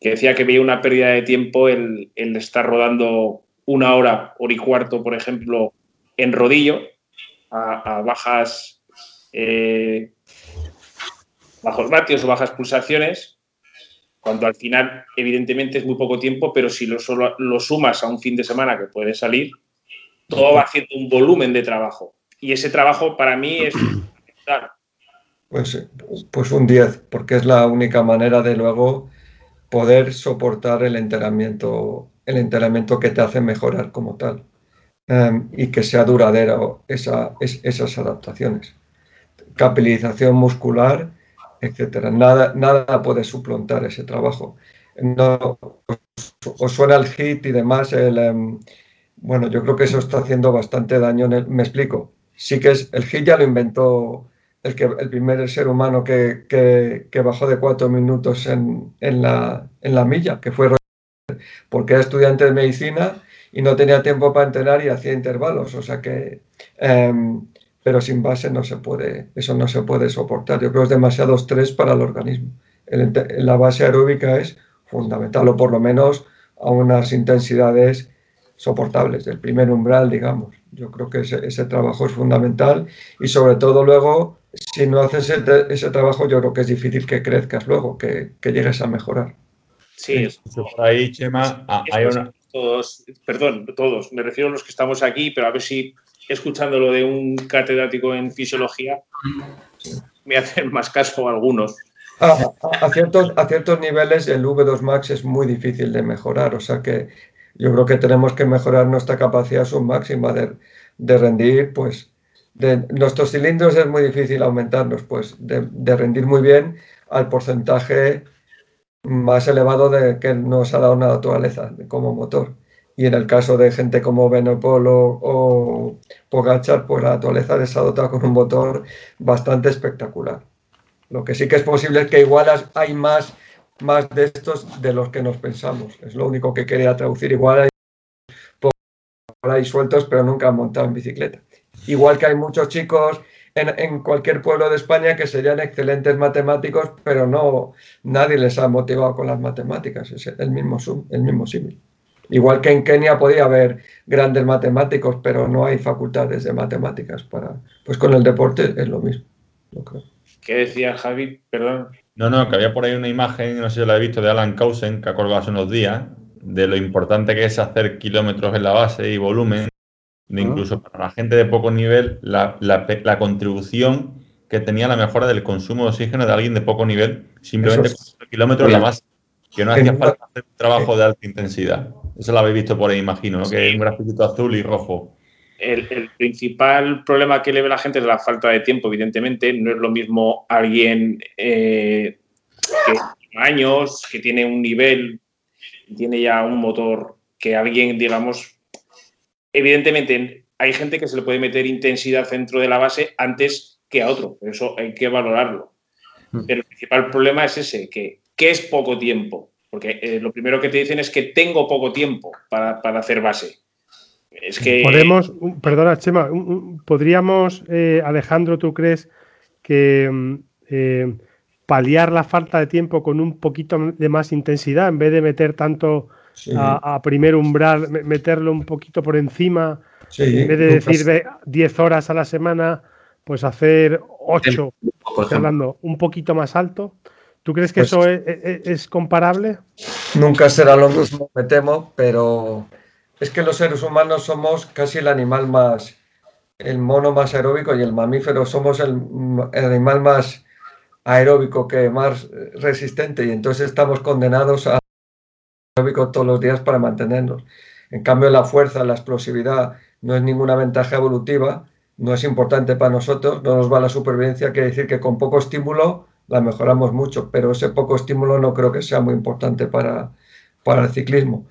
que decía que veía una pérdida de tiempo el, el estar rodando una hora, hora y cuarto, por ejemplo, en rodillo, a, bajas, eh, bajos vatios o bajas pulsaciones, cuando al final, evidentemente, es muy poco tiempo, pero si lo, solo, lo sumas a un fin de semana que puede salir, todo va haciendo un volumen de trabajo. Y ese trabajo para mí es Pues, pues un 10, porque es la única manera de luego poder soportar el entrenamiento, el entrenamiento que te hace mejorar como tal. Em, y que sea duradero esa, esas adaptaciones. Capilización muscular, etcétera. Nada, nada puede suplantar ese trabajo. No, os suena el hit y demás. Em, bueno, yo creo que eso está haciendo bastante daño. En el, me explico. Sí que es, el hit ya lo inventó el, que, el primer ser humano que, bajó de cuatro minutos en, la, en la milla, que fue porque era estudiante de medicina y no tenía tiempo para entrenar y hacía intervalos, o sea que, em, pero sin base no se puede, eso no se puede soportar. Yo creo que es demasiado estrés para el organismo. la base aeróbica es fundamental, o por lo menos a unas intensidades soportables, del primer umbral, digamos. Yo creo que ese, trabajo es fundamental y sobre todo luego, si no haces ese, trabajo, yo creo que es difícil que crezcas luego, que, que llegues a mejorar. Sí, ahí, Chema, ah, hay una, todos, perdón, todos, me refiero a los que estamos aquí, pero a ver si escuchando lo de un catedrático en fisiología me hacen más caso algunos. A, ciertos, a ciertos niveles el V2 Max es muy difícil de mejorar, o sea que yo creo que tenemos que mejorar nuestra capacidad submáxima de, de rendir, pues de nuestros cilindros es muy difícil aumentarnos, pues de, de rendir muy bien al porcentaje más elevado de que nos ha dado una naturaleza como motor. Y en el caso de gente como Benopolo o Pogachar, pues la naturaleza les ha dotado con un motor bastante espectacular. Lo que sí que es posible es que igual hay más, más de estos de los que nos pensamos. Es lo único que quería traducir. Igual hay por ahí sueltos, pero nunca han montado en bicicleta. Igual que hay muchos chicos en, cualquier pueblo de España que serían excelentes matemáticos, pero no nadie les ha motivado con las matemáticas, es el mismo, el mismo símil. Igual que en Kenia podía haber grandes matemáticos, pero no hay facultades de matemáticas para. Pues con el deporte es lo mismo. ¿Qué decía Javi? Perdón. No, no, que había por ahí una imagen, no sé si la he visto, de Alan Causen, que ha colgado hace unos días, de lo importante que es hacer kilómetros en la base y volumen incluso para la gente de poco nivel, la, contribución que tenía la mejora del consumo de oxígeno de alguien de poco nivel, simplemente con kilómetros la más, que no hacía falta hacer un trabajo de alta intensidad. Eso lo habéis visto por ahí, imagino, que es un graficito azul y rojo. El, principal problema que le ve la gente es la falta de tiempo, evidentemente. No es lo mismo alguien eh, que tiene años, que tiene un nivel, tiene ya un motor, que alguien, digamos, Evidentemente, hay gente que se le puede meter intensidad dentro de la base antes que a otro, eso hay que valorarlo. Mm. Pero el principal problema es ese, que, es poco tiempo. Porque eh, lo primero que te dicen es que tengo poco tiempo para, hacer base. Es que. Podemos, perdona, Chema, podríamos, eh, Alejandro, ¿tú crees que mm, eh, paliar la falta de tiempo con un poquito de más intensidad en vez de meter tanto a, primer umbral, meterlo un poquito por encima, en vez de decir 10 horas a la semana, pues hacer 8, hablando un poquito más alto. ¿Tú crees que pues eso es, comparable? Nunca será lo mismo, me temo, pero es que los seres humanos somos casi el animal más, el mono más aeróbico y el mamífero somos el, el animal más aeróbico que más resistente y entonces estamos condenados a todos los días para mantenernos. En cambio, la fuerza, la explosividad no es ninguna ventaja evolutiva, no es importante para nosotros, no nos va la supervivencia, quiere decir que con poco estímulo la mejoramos mucho, pero ese poco estímulo no creo que sea muy importante para, para el ciclismo.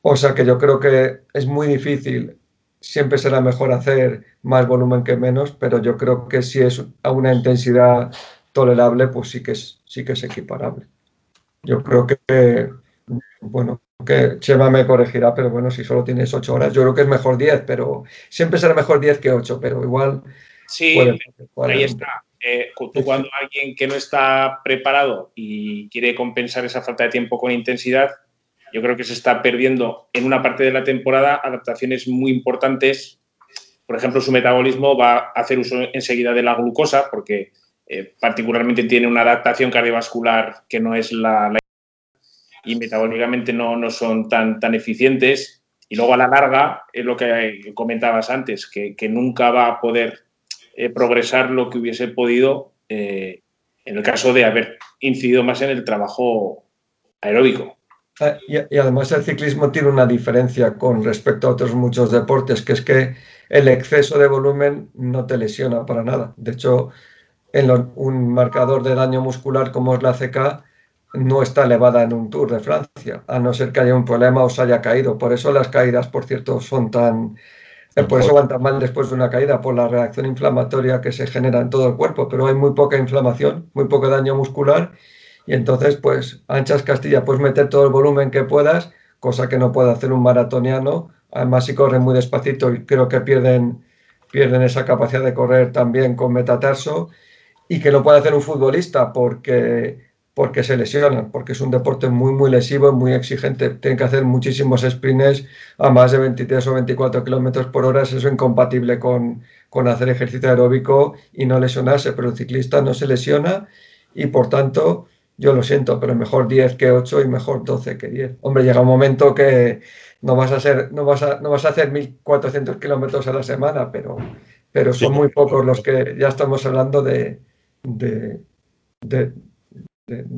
O sea que yo creo que es muy difícil, siempre será mejor hacer más volumen que menos, pero yo creo que si es a una intensidad tolerable, pues sí que es, sí que es equiparable. Yo creo que, bueno, que Chema me corregirá, pero bueno, si solo tienes 8 horas, yo creo que es mejor 10, pero siempre será mejor 10 que 8, pero igual... Sí, ahí está. Eh, tú cuando alguien que no está preparado y quiere compensar esa falta de tiempo con intensidad, yo creo que se está perdiendo en una parte de la temporada adaptaciones muy importantes. Por ejemplo, su metabolismo va a hacer uso enseguida de la glucosa porque eh, particularmente tiene una adaptación cardiovascular que no es la, y metabólicamente no, no, son tan, tan eficientes. Y luego a la larga, es lo que comentabas antes, que, que nunca va a poder eh, progresar lo que hubiese podido eh, en el caso de haber incidido más en el trabajo aeróbico. Ah, y, además el ciclismo tiene una diferencia con respecto a otros muchos deportes, que es que el exceso de volumen no te lesiona para nada. De hecho, en un marcador de daño muscular como es la CK no está elevada en un Tour de Francia, a no ser que haya un problema o se haya caído. Por eso las caídas, por cierto, son tan... Eh, por eso van tan mal después de una caída, por la reacción inflamatoria que se genera en todo el cuerpo, pero hay muy poca inflamación, muy poco daño muscular y entonces, pues, anchas Castilla, puedes meter todo el volumen que puedas, cosa que no puede hacer un maratoniano. Además, si corren muy despacito, creo que pierden, pierden esa capacidad de correr también con metatarso y que no puede hacer un futbolista porque, porque se lesionan, porque es un deporte muy, muy lesivo, muy exigente. Tienen que hacer muchísimos sprints a más de 23 o 24 kilómetros por hora. Eso es incompatible con, con hacer ejercicio aeróbico y no lesionarse, pero el ciclista no se lesiona y por tanto yo lo siento, pero mejor 10 que 8 y mejor 12 que 10. Hombre, llega un momento que no vas a, ser, no vas a, no vas a hacer 1.400 kilómetros a la semana, pero, pero son muy pocos los que ya estamos hablando de, de, de,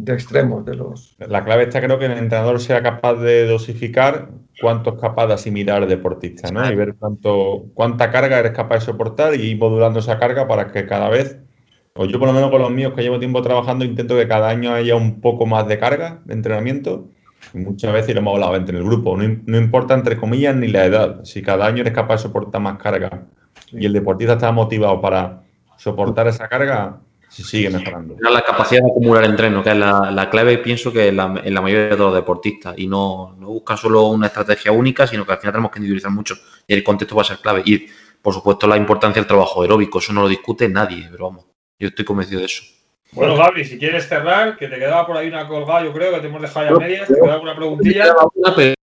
extremos. De los... La clave está creo que el entrenador sea capaz de dosificar cuánto es capaz de asimilar el deportista, ¿no? Y ver cuánto, cuánta carga eres capaz de soportar y ir modulando esa carga para que cada vez pues yo por lo menos con los míos que llevo tiempo trabajando intento que cada año haya un poco más de carga de entrenamiento. muchas veces lo hemos hablado entre el grupo. No, importa entre comillas ni la edad. Si cada año eres capaz de soportar más carga y el deportista está motivado para soportar esa carga, se sigue mejorando. La capacidad de acumular entreno, que es la, clave, pienso que en la, mayoría de los deportistas. Y no, no busca solo una estrategia única, sino que al final tenemos que individualizar mucho. Y el contexto va a ser clave. Y, por supuesto, la importancia del trabajo aeróbico. Eso no lo discute nadie, pero vamos. Yo estoy convencido de eso. Bueno, Gabri, si quieres cerrar, que te quedaba por ahí una colgada, yo creo que te hemos dejado ya medias, te queda alguna preguntilla.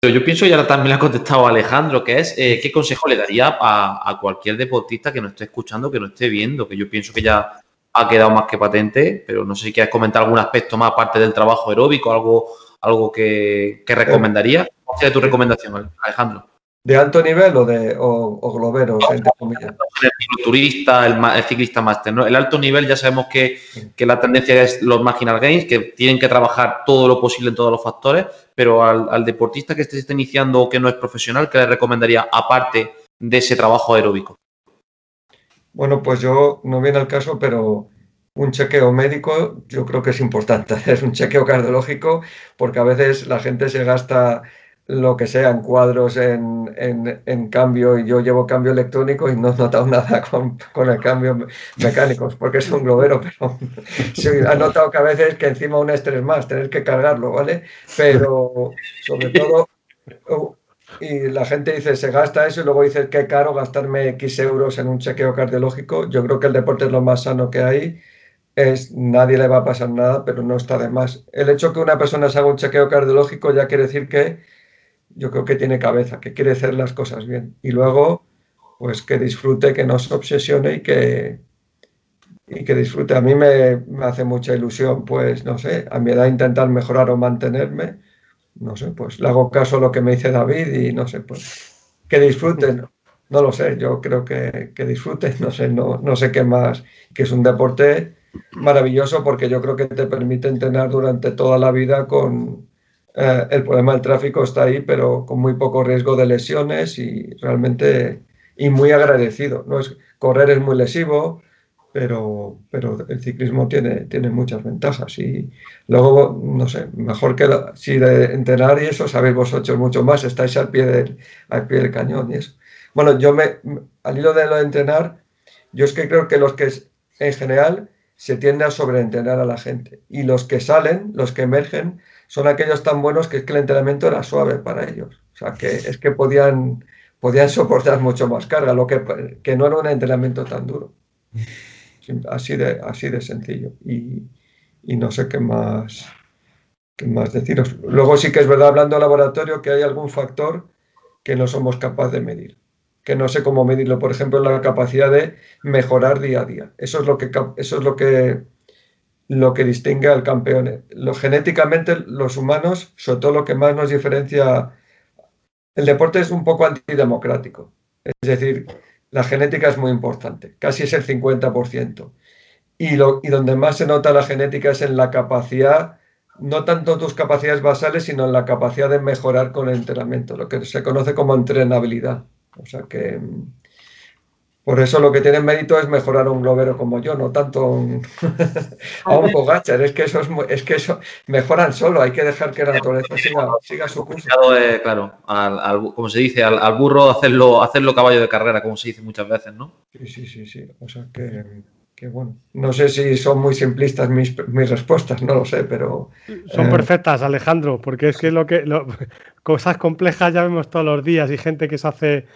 Pero yo pienso, y ahora también le ha contestado Alejandro, que es eh, qué consejo le daría a, cualquier deportista que nos esté escuchando, que nos esté viendo, que yo pienso que ya ha quedado más que patente, pero no sé si quieres comentar algún aspecto más aparte del trabajo aeróbico, algo, algo que, que recomendaría. ¿Cuál sería tu recomendación, Alejandro? de alto nivel o de o, entre comillas. El turista, el, ciclista máster. ¿no? El alto nivel ya sabemos que, la tendencia es los marginal gains, que tienen que trabajar todo lo posible en todos los factores, pero al, deportista que esté, iniciando o que no es profesional, ¿qué le recomendaría aparte de ese trabajo aeróbico? Bueno, pues yo no viene al caso, pero un chequeo médico yo creo que es importante. Es un chequeo cardiológico porque a veces la gente se gasta lo que sean cuadros en, en, cambio y yo llevo cambio electrónico y no he notado nada con, con el cambio mecánico porque es un globero, pero sí, he notado que a veces que encima un estrés más, tener que cargarlo, ¿vale? Pero sobre todo, y la gente dice, se gasta eso y luego dice, qué caro gastarme X euros en un chequeo cardiológico. Yo creo que el deporte es lo más sano que hay. Es, nadie le va a pasar nada, pero no está de más. El hecho que una persona se haga un chequeo cardiológico ya quiere decir que yo creo que tiene cabeza, que quiere hacer las cosas bien. Y luego, pues que disfrute, que no se obsesione y que, y que disfrute. A mí me, hace mucha ilusión, pues, no sé, a mi edad intentar mejorar o mantenerme. No sé, pues le hago caso a lo que me dice David y no sé, pues que disfruten. No lo sé, yo creo que, que disfruten, no sé, no, no sé qué más, que es un deporte maravilloso porque yo creo que te permite entrenar durante toda la vida con, eh, el problema del tráfico está ahí, pero con muy poco riesgo de lesiones y realmente y muy agradecido. ¿no? Es, correr es muy lesivo, pero, pero el ciclismo tiene, tiene muchas ventajas y luego, no sé, mejor que si de entrenar y eso sabéis vosotros mucho más, estáis al pie del, al pie del cañón y eso. Bueno, yo me, al hilo de lo de entrenar, yo es que creo que los que en general se tiende a sobreentrenar a la gente y los que salen, los que emergen, son aquellos tan buenos que es que el entrenamiento era suave para ellos. O sea, que es que podían, podían soportar mucho más carga, lo que, que no era un entrenamiento tan duro. Así de, así de sencillo. Y, no sé qué más, qué más deciros. Luego sí que es verdad, hablando de laboratorio, que hay algún factor que no somos capaces de medir. Que no sé cómo medirlo. Por ejemplo, la capacidad de mejorar día a día. Eso es lo que, eso es lo que, lo que distingue al campeón. Lo, genéticamente, los humanos, sobre todo lo que más nos diferencia. El deporte es un poco antidemocrático. Es decir, la genética es muy importante, casi es el 50%. Y, lo, y donde más se nota la genética es en la capacidad, no tanto tus capacidades basales, sino en la capacidad de mejorar con el entrenamiento, lo que se conoce como entrenabilidad. O sea que por eso lo que tiene mérito es mejorar a un globero como yo, no tanto a un, a Es que eso es, que eso mejoran solo, hay que dejar que la naturaleza siga, su curso. claro, como se dice, al, burro hacerlo, hacerlo caballo de carrera, como se dice muchas veces, ¿no? Sí, sí, sí, sí. O sea que, bueno. No sé si son muy simplistas mis, respuestas, no lo sé, pero. Son eh, perfectas, Alejandro, porque es que lo que cosas complejas ya vemos todos los días y gente que se hace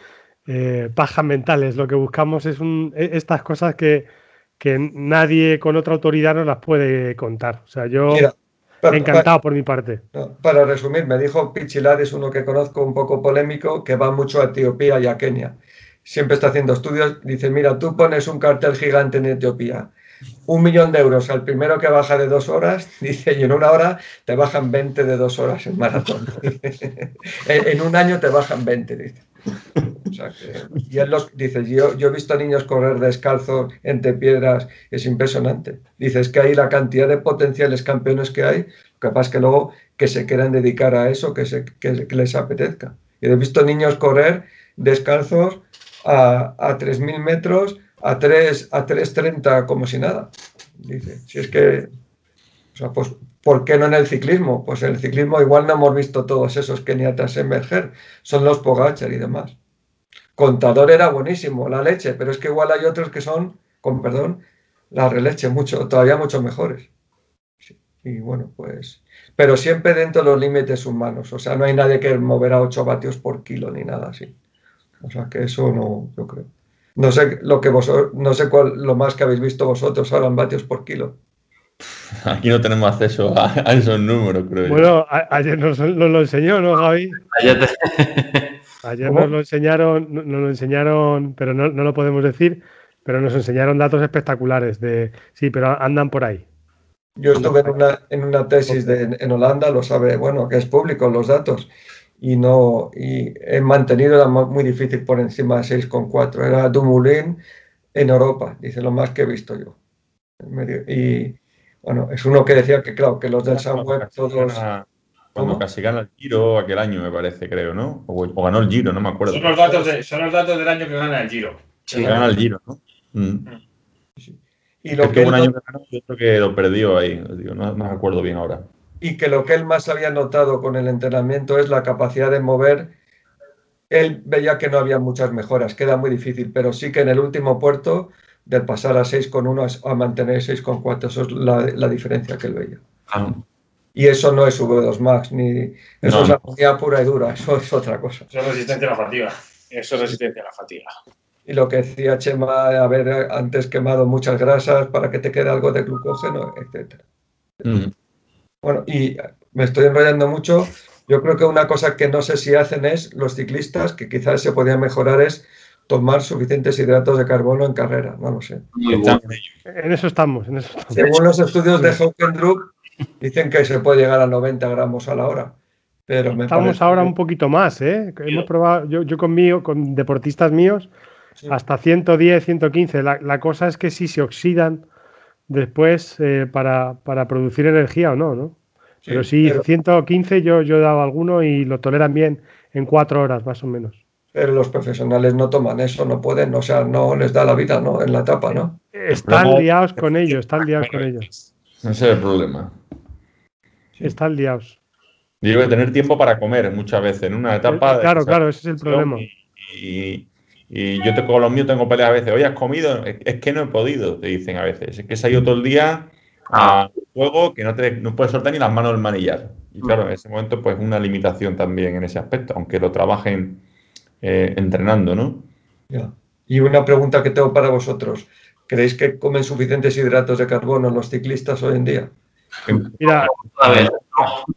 eh, pajas mentales. Lo que buscamos es un, e, estas cosas que, nadie con otra autoridad nos las puede contar. O sea, yo encantado por mi parte. para resumir, me dijo Pichilares, uno que conozco un poco polémico, que va mucho a Etiopía y a Kenia. Siempre está haciendo estudios. Dice, mira, tú pones un cartel gigante en Etiopía un millón de euros al primero que baja de dos horas, dice, y en una hora te bajan 20 de dos horas en maratón. en un año te bajan 20, dice. Y él los, dice, yo, yo he visto niños correr descalzos entre piedras, es impresionante. Dice, es que hay la cantidad de potenciales campeones que hay, capaz que luego que se quieran dedicar a eso, que, se, que, les apetezca. Y he visto niños correr descalzos a, a 3.000 metros, a 3 a 3.30 como si nada. Dice, si es que, sea, pues ¿Por qué no en el ciclismo? Pues en el ciclismo igual no hemos visto todos esos keniatas emerger, son los Pogachar y demás. Contador era buenísimo, la leche, pero es que igual hay otros que son, con perdón, la releche, mucho, todavía mucho mejores. Y bueno, pues, pero siempre dentro de los límites humanos, o sea, no hay nadie que moverá 8 vatios por kilo ni nada así. O sea, que eso no, yo creo. No sé lo que vosotros, no sé cuál, lo más que habéis visto vosotros ahora en vatios por kilo. Aquí no tenemos acceso a, esos números, creo. Bueno, ayer nos, lo enseñó, ¿no, Javi? Ayer, nos lo enseñaron, nos lo enseñaron, pero no, lo podemos decir, pero nos enseñaron datos espectaculares de sí, pero andan por ahí. Yo estuve en una, en una tesis de, en Holanda, lo sabe, bueno, que es público los datos, y no, y he mantenido, era muy difícil por encima de 6,4. Era Dumoulin en Europa, dice lo más que he visto yo. Y, bueno, es uno que decía que, claro, que los del Sunweb todos. Cuando casi gana el Giro aquel año, me parece, creo, ¿no? O, ganó el Giro, no me acuerdo. Son los, datos son los datos del año que gana el Giro. Sí, gana el Giro, ¿no? Mm. Y lo que, un año que ganó, yo creo que lo perdió ahí, no, me acuerdo bien ahora. Y que lo que él más había notado con el entrenamiento es la capacidad de mover. Él veía que no había muchas mejoras, queda muy difícil, pero sí que en el último puerto del pasar a 6,1 a, mantener 6,4. Eso es la, diferencia que él veía. Ah. Y eso no es V2 Max, ni eso es agonía pura y dura, eso es otra cosa. Eso es resistencia a la fatiga. Eso es resistencia a la fatiga. Y lo que decía Chema, haber antes quemado muchas grasas para que te quede algo de glucógeno, etc. Mm. Bueno, y me estoy enrollando mucho. Yo creo que una cosa que no sé si hacen es los ciclistas, que quizás se podía mejorar, es tomar suficientes hidratos de carbono en carrera, no lo sé. En eso estamos, en eso Según los estudios de Hockenruck, dicen que se puede llegar a 90 gramos a la hora. Pero Estamos ahora un poquito más, ¿eh? Hemos probado, yo, yo conmigo, con deportistas míos, hasta 110, 115. La, cosa es que si se oxidan después eh, para, producir energía o no, ¿no? pero sí, 115 yo, yo he dado alguno y lo toleran bien en cuatro horas más o menos. Pero los profesionales no toman eso, no pueden, o sea, no les da la vida, ¿no? En la etapa, ¿no? Están liados con ellos, están liados con ellos. Ese es el problema. Están liados. Digo que tener tiempo para comer muchas veces en una etapa. de- Claro, claro, ese es el problema. Y, y yo te, con los míos tengo peleas a veces. Oye, ¿has comido? Es, es que no he podido, te dicen a veces. Es que se ha ido todo el día Ah. a juego que no, te, no puedes soltar ni las manos del manillar. Y claro, en ese momento, pues una limitación también en ese aspecto, aunque lo trabajen eh, entrenando, ¿no? Ya. Y una pregunta que tengo para vosotros. ¿Creéis que comen suficientes hidratos de carbono los ciclistas hoy en día? Mira, A ver,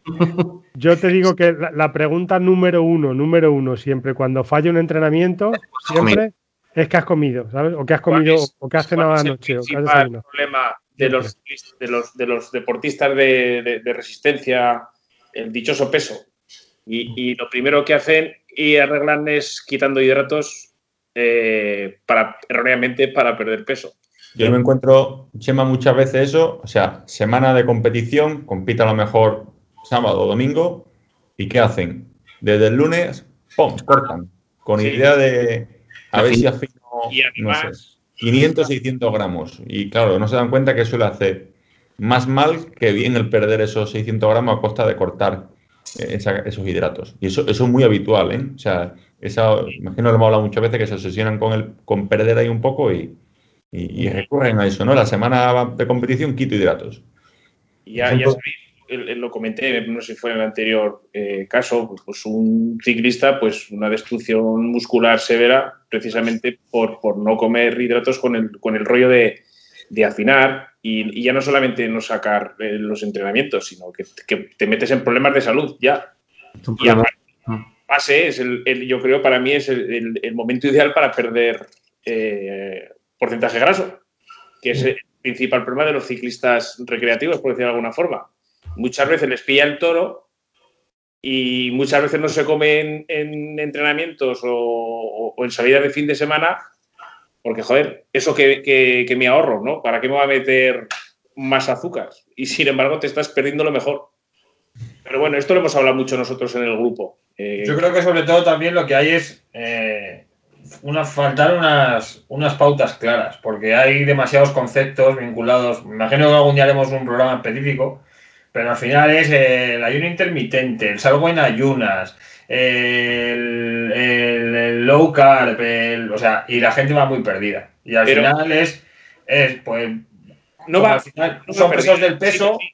yo te digo que la, la pregunta número uno, número uno, siempre cuando falla un entrenamiento, siempre es que has comido, ¿sabes? O que has comido, ¿Cuál es- o que has cenado ¿Cuál es el anoche, o que has principal desayunado. problema de los, de los, de los deportistas de, de- de resistencia, el dichoso peso. Y, y lo primero que hacen y arreglan es quitando hidratos eh, para, erróneamente para perder peso. Yo me encuentro, Chema, muchas veces eso, o sea, semana de competición, compite a lo mejor sábado o domingo, ¿y qué hacen? Desde el lunes, ¡pum!, cortan, con Sí. idea de a ver si afino, Y no sé, además, 500, 600 gramos. Y claro, no se dan cuenta que eso le hace más mal que bien el perder esos 600 gramos a costa de cortar esos hidratos. Y eso, eso es muy habitual, ¿eh? O sea, esa, imagino que hemos hablado muchas veces que se obsesionan con, el, con perder ahí un poco y, y, recurren a eso, ¿no? La semana de competición quito hidratos. ya, ya sabéis, lo comenté, no sé si fue en el anterior eh, caso, pues un ciclista, pues una destrucción muscular severa, precisamente por, por no comer hidratos con el, con el rollo de, de afinar y, y ya no solamente no sacar eh, los entrenamientos, sino que, que te metes en problemas de salud ya. Y problema. aparte, base es el, el- yo creo para mí es el, el- momento ideal para perder eh, porcentaje graso, que es el principal problema de los ciclistas recreativos, por decirlo de alguna forma. Muchas veces les pilla el toro y muchas veces no se comen en entrenamientos o, o- o en salidas de fin de semana, porque, joder, eso que, que- que me ahorro, ¿no? ¿Para qué me va a meter más azúcar? Y sin embargo te estás perdiendo lo mejor. Pero bueno, esto lo hemos hablado mucho nosotros en el grupo. Eh, Yo creo que sobre todo también lo que hay es eh, una, faltar unas, unas pautas claras, porque hay demasiados conceptos vinculados. Me imagino que algún día haremos un programa específico, pero al final es eh, el ayuno intermitente, el salgo en ayunas, el, el- el low carb, el- o sea, y la gente va muy perdida. Y al Pero- final es, es pues, no como va, al final no son va pesos perdida. del peso, Sí, sí,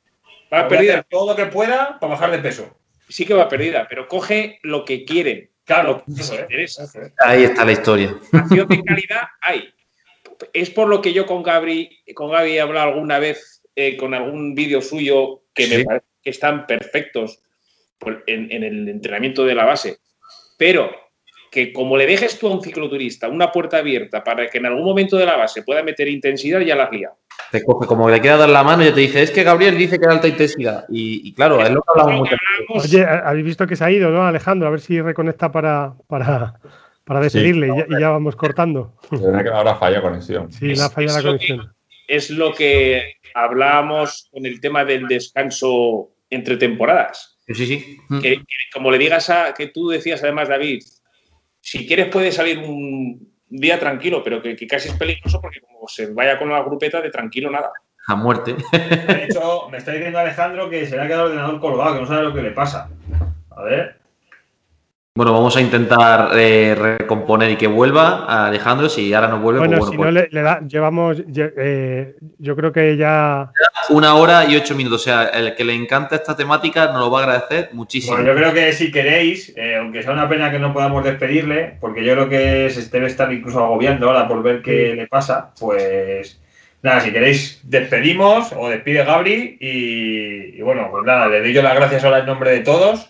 Va a perdida, hacer todo lo que pueda para bajar de peso. sí que va perdida, pero coge lo que quieren. Claro, lo que les eso es, interesa. eso es. Ahí está la historia. Acción de calidad hay. Es por lo que yo con Gabri, con Gaby he hablado alguna vez eh, con algún vídeo suyo que me parece que están perfectos en, en el entrenamiento de la base. Pero que como le dejes tú a un cicloturista una puerta abierta para que en algún momento de la base pueda meter intensidad, ya la has liado. Te coge como le queda dar la mano y ya te dice, es que Gabriel dice que era alta intensidad. Y, y claro, es lo que hablamos veces. Oye, habéis visto que se ha ido, ¿no, Alejandro? A ver si reconecta para, para, para despedirle y, ya, y ya vamos cortando. Ahora falla conexión. Sí, Es- le ha fallado la lo que- conexión. Es lo que hablábamos con el tema del descanso entre temporadas. Sí, sí. Mm. que, que como le digas a que tú decías además David, si quieres puede salir un día tranquilo, pero que, que casi es peligroso porque como se vaya con la grupeta de tranquilo nada. A muerte. De hecho, me está diciendo Alejandro que se le ha quedado el ordenador colgado, que no sabe lo que le pasa. A ver. Bueno, vamos a intentar eh, recomponer y que vuelva a Alejandro. Si ahora no vuelve, Bueno, pues si bueno, no pues le, le da, llevamos, lle- eh, yo creo que ya una hora y ocho minutos. O sea, el que le encanta esta temática nos lo va a agradecer muchísimo. Bueno, yo creo que si queréis, eh, aunque sea una pena que no podamos despedirle, porque yo creo que se debe estar incluso agobiando ahora por ver qué le pasa, pues nada, si queréis despedimos o despide Gabri y, y bueno, pues nada, le doy yo las gracias ahora en nombre de todos.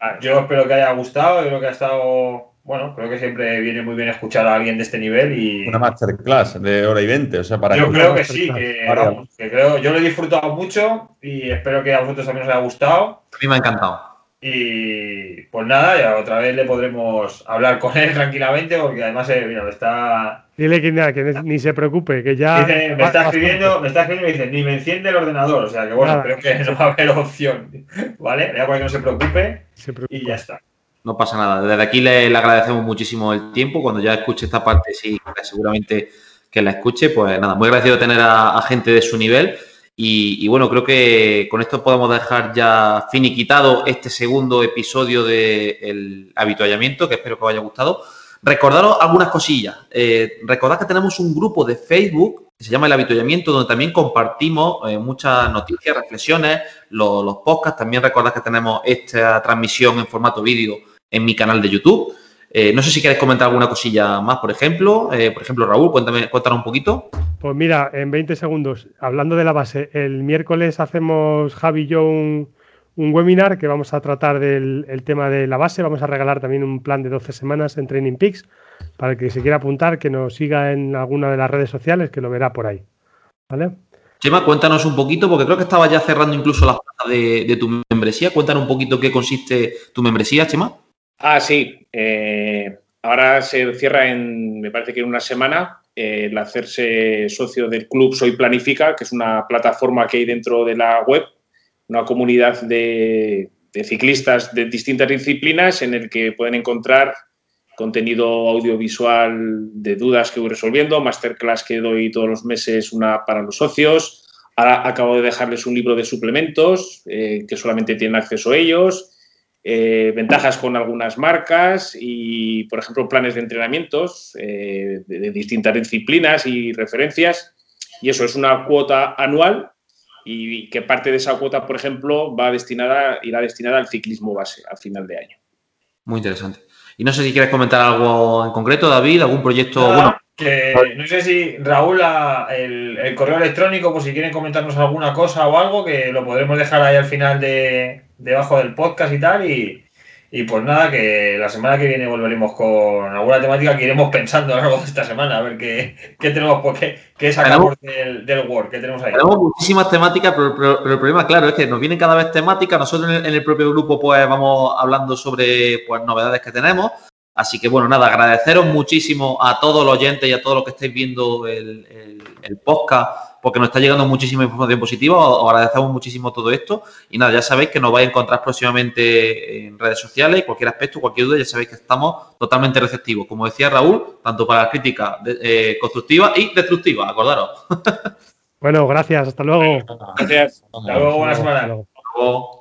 Ah, Yo espero que haya gustado, yo creo que ha estado, bueno, creo que siempre viene muy bien escuchar a alguien de este nivel y Una masterclass de hora y veinte, o sea, para yo creo que sí, que, Vale. vamos, que creo, yo lo he disfrutado mucho y espero que a vosotros también os haya gustado. A mí me ha encantado. Y pues nada, ya otra vez le podremos hablar con él tranquilamente, porque además eh, mira, me está, dile que, nada, que ni se preocupe, que ya dice- me está escribiendo, me está escribiendo y me dice, ni me enciende el ordenador, o sea que bueno, Nada. creo que no va a haber opción, ¿vale? Ya para que no se preocupe se preocupe. y ya está. No pasa nada. Desde aquí le, le, agradecemos muchísimo el tiempo. Cuando ya escuche esta parte, sí, seguramente que la escuche. Pues nada, muy agradecido de tener a, a gente de su nivel. Y, bueno, creo que con esto podemos dejar ya finiquitado este segundo episodio del de habituallamiento, que espero que os haya gustado. Recordaros algunas cosillas. Eh, recordad que tenemos un grupo de Facebook que se llama El Habituallamiento, donde también compartimos eh, muchas noticias, reflexiones, los podcasts. También recordad que tenemos esta transmisión en formato vídeo en mi canal de YouTube. Eh, no sé si quieres comentar alguna cosilla más, por ejemplo. Eh, por ejemplo, Raúl, cuéntame, cuéntanos un poquito. Pues mira, en 20 segundos, hablando de la base, el miércoles hacemos Javi y yo un, un webinar que vamos a tratar del el tema de la base. Vamos a regalar también un plan de 12 semanas en Training Peaks para el que se quiera apuntar, que nos siga en alguna de las redes sociales, que lo verá por ahí. ¿Vale? Chema, cuéntanos un poquito, porque creo que estaba ya cerrando incluso la plazas de, de, tu membresía. Cuéntanos un poquito qué consiste tu membresía, Chema. Ah, sí. Eh, ahora se cierra en, me parece que en una semana, eh, el hacerse socio del club Soy Planifica, que es una plataforma que hay dentro de la web, una comunidad de, ciclistas de distintas disciplinas en el que pueden encontrar contenido audiovisual de dudas que voy resolviendo, masterclass que doy todos los meses, una para los socios. Ahora acabo de dejarles un libro de suplementos eh, que solamente tienen acceso ellos. Eh, ventajas con algunas marcas y, por ejemplo, planes de entrenamientos eh, de, de, distintas disciplinas y referencias. Y eso es una cuota anual y que parte de esa cuota, por ejemplo, va destinada, irá destinada al ciclismo base al final de año. Muy interesante. Y no sé si quieres comentar algo en concreto, David, algún proyecto. Bueno, que no sé si Raúl, el, correo electrónico, pues si quieren comentarnos alguna cosa o algo, que lo podremos dejar ahí al final de debajo del podcast y tal. Y, y pues nada, que la semana que viene volveremos con alguna temática que iremos pensando a lo largo de esta semana, a ver qué, qué tenemos, pues, qué, qué sacamos del, del Word, qué tenemos ahí. Tenemos muchísimas temáticas, pero, pero, pero, el problema, claro, es que nos vienen cada vez temáticas. Nosotros en el, en el propio grupo, pues vamos hablando sobre pues, novedades que tenemos. Así que bueno, nada, agradeceros muchísimo a todos los oyentes y a todos los que estáis viendo el, el, el podcast, porque nos está llegando muchísima información positiva. Os agradecemos muchísimo todo esto. Y nada, ya sabéis que nos vais a encontrar próximamente en redes sociales, cualquier aspecto, cualquier duda, ya sabéis que estamos totalmente receptivos. Como decía Raúl, tanto para las críticas eh, constructivas y destructivas, acordaros. Bueno, gracias, hasta luego. Gracias. Hasta luego, buena semana. Hasta luego.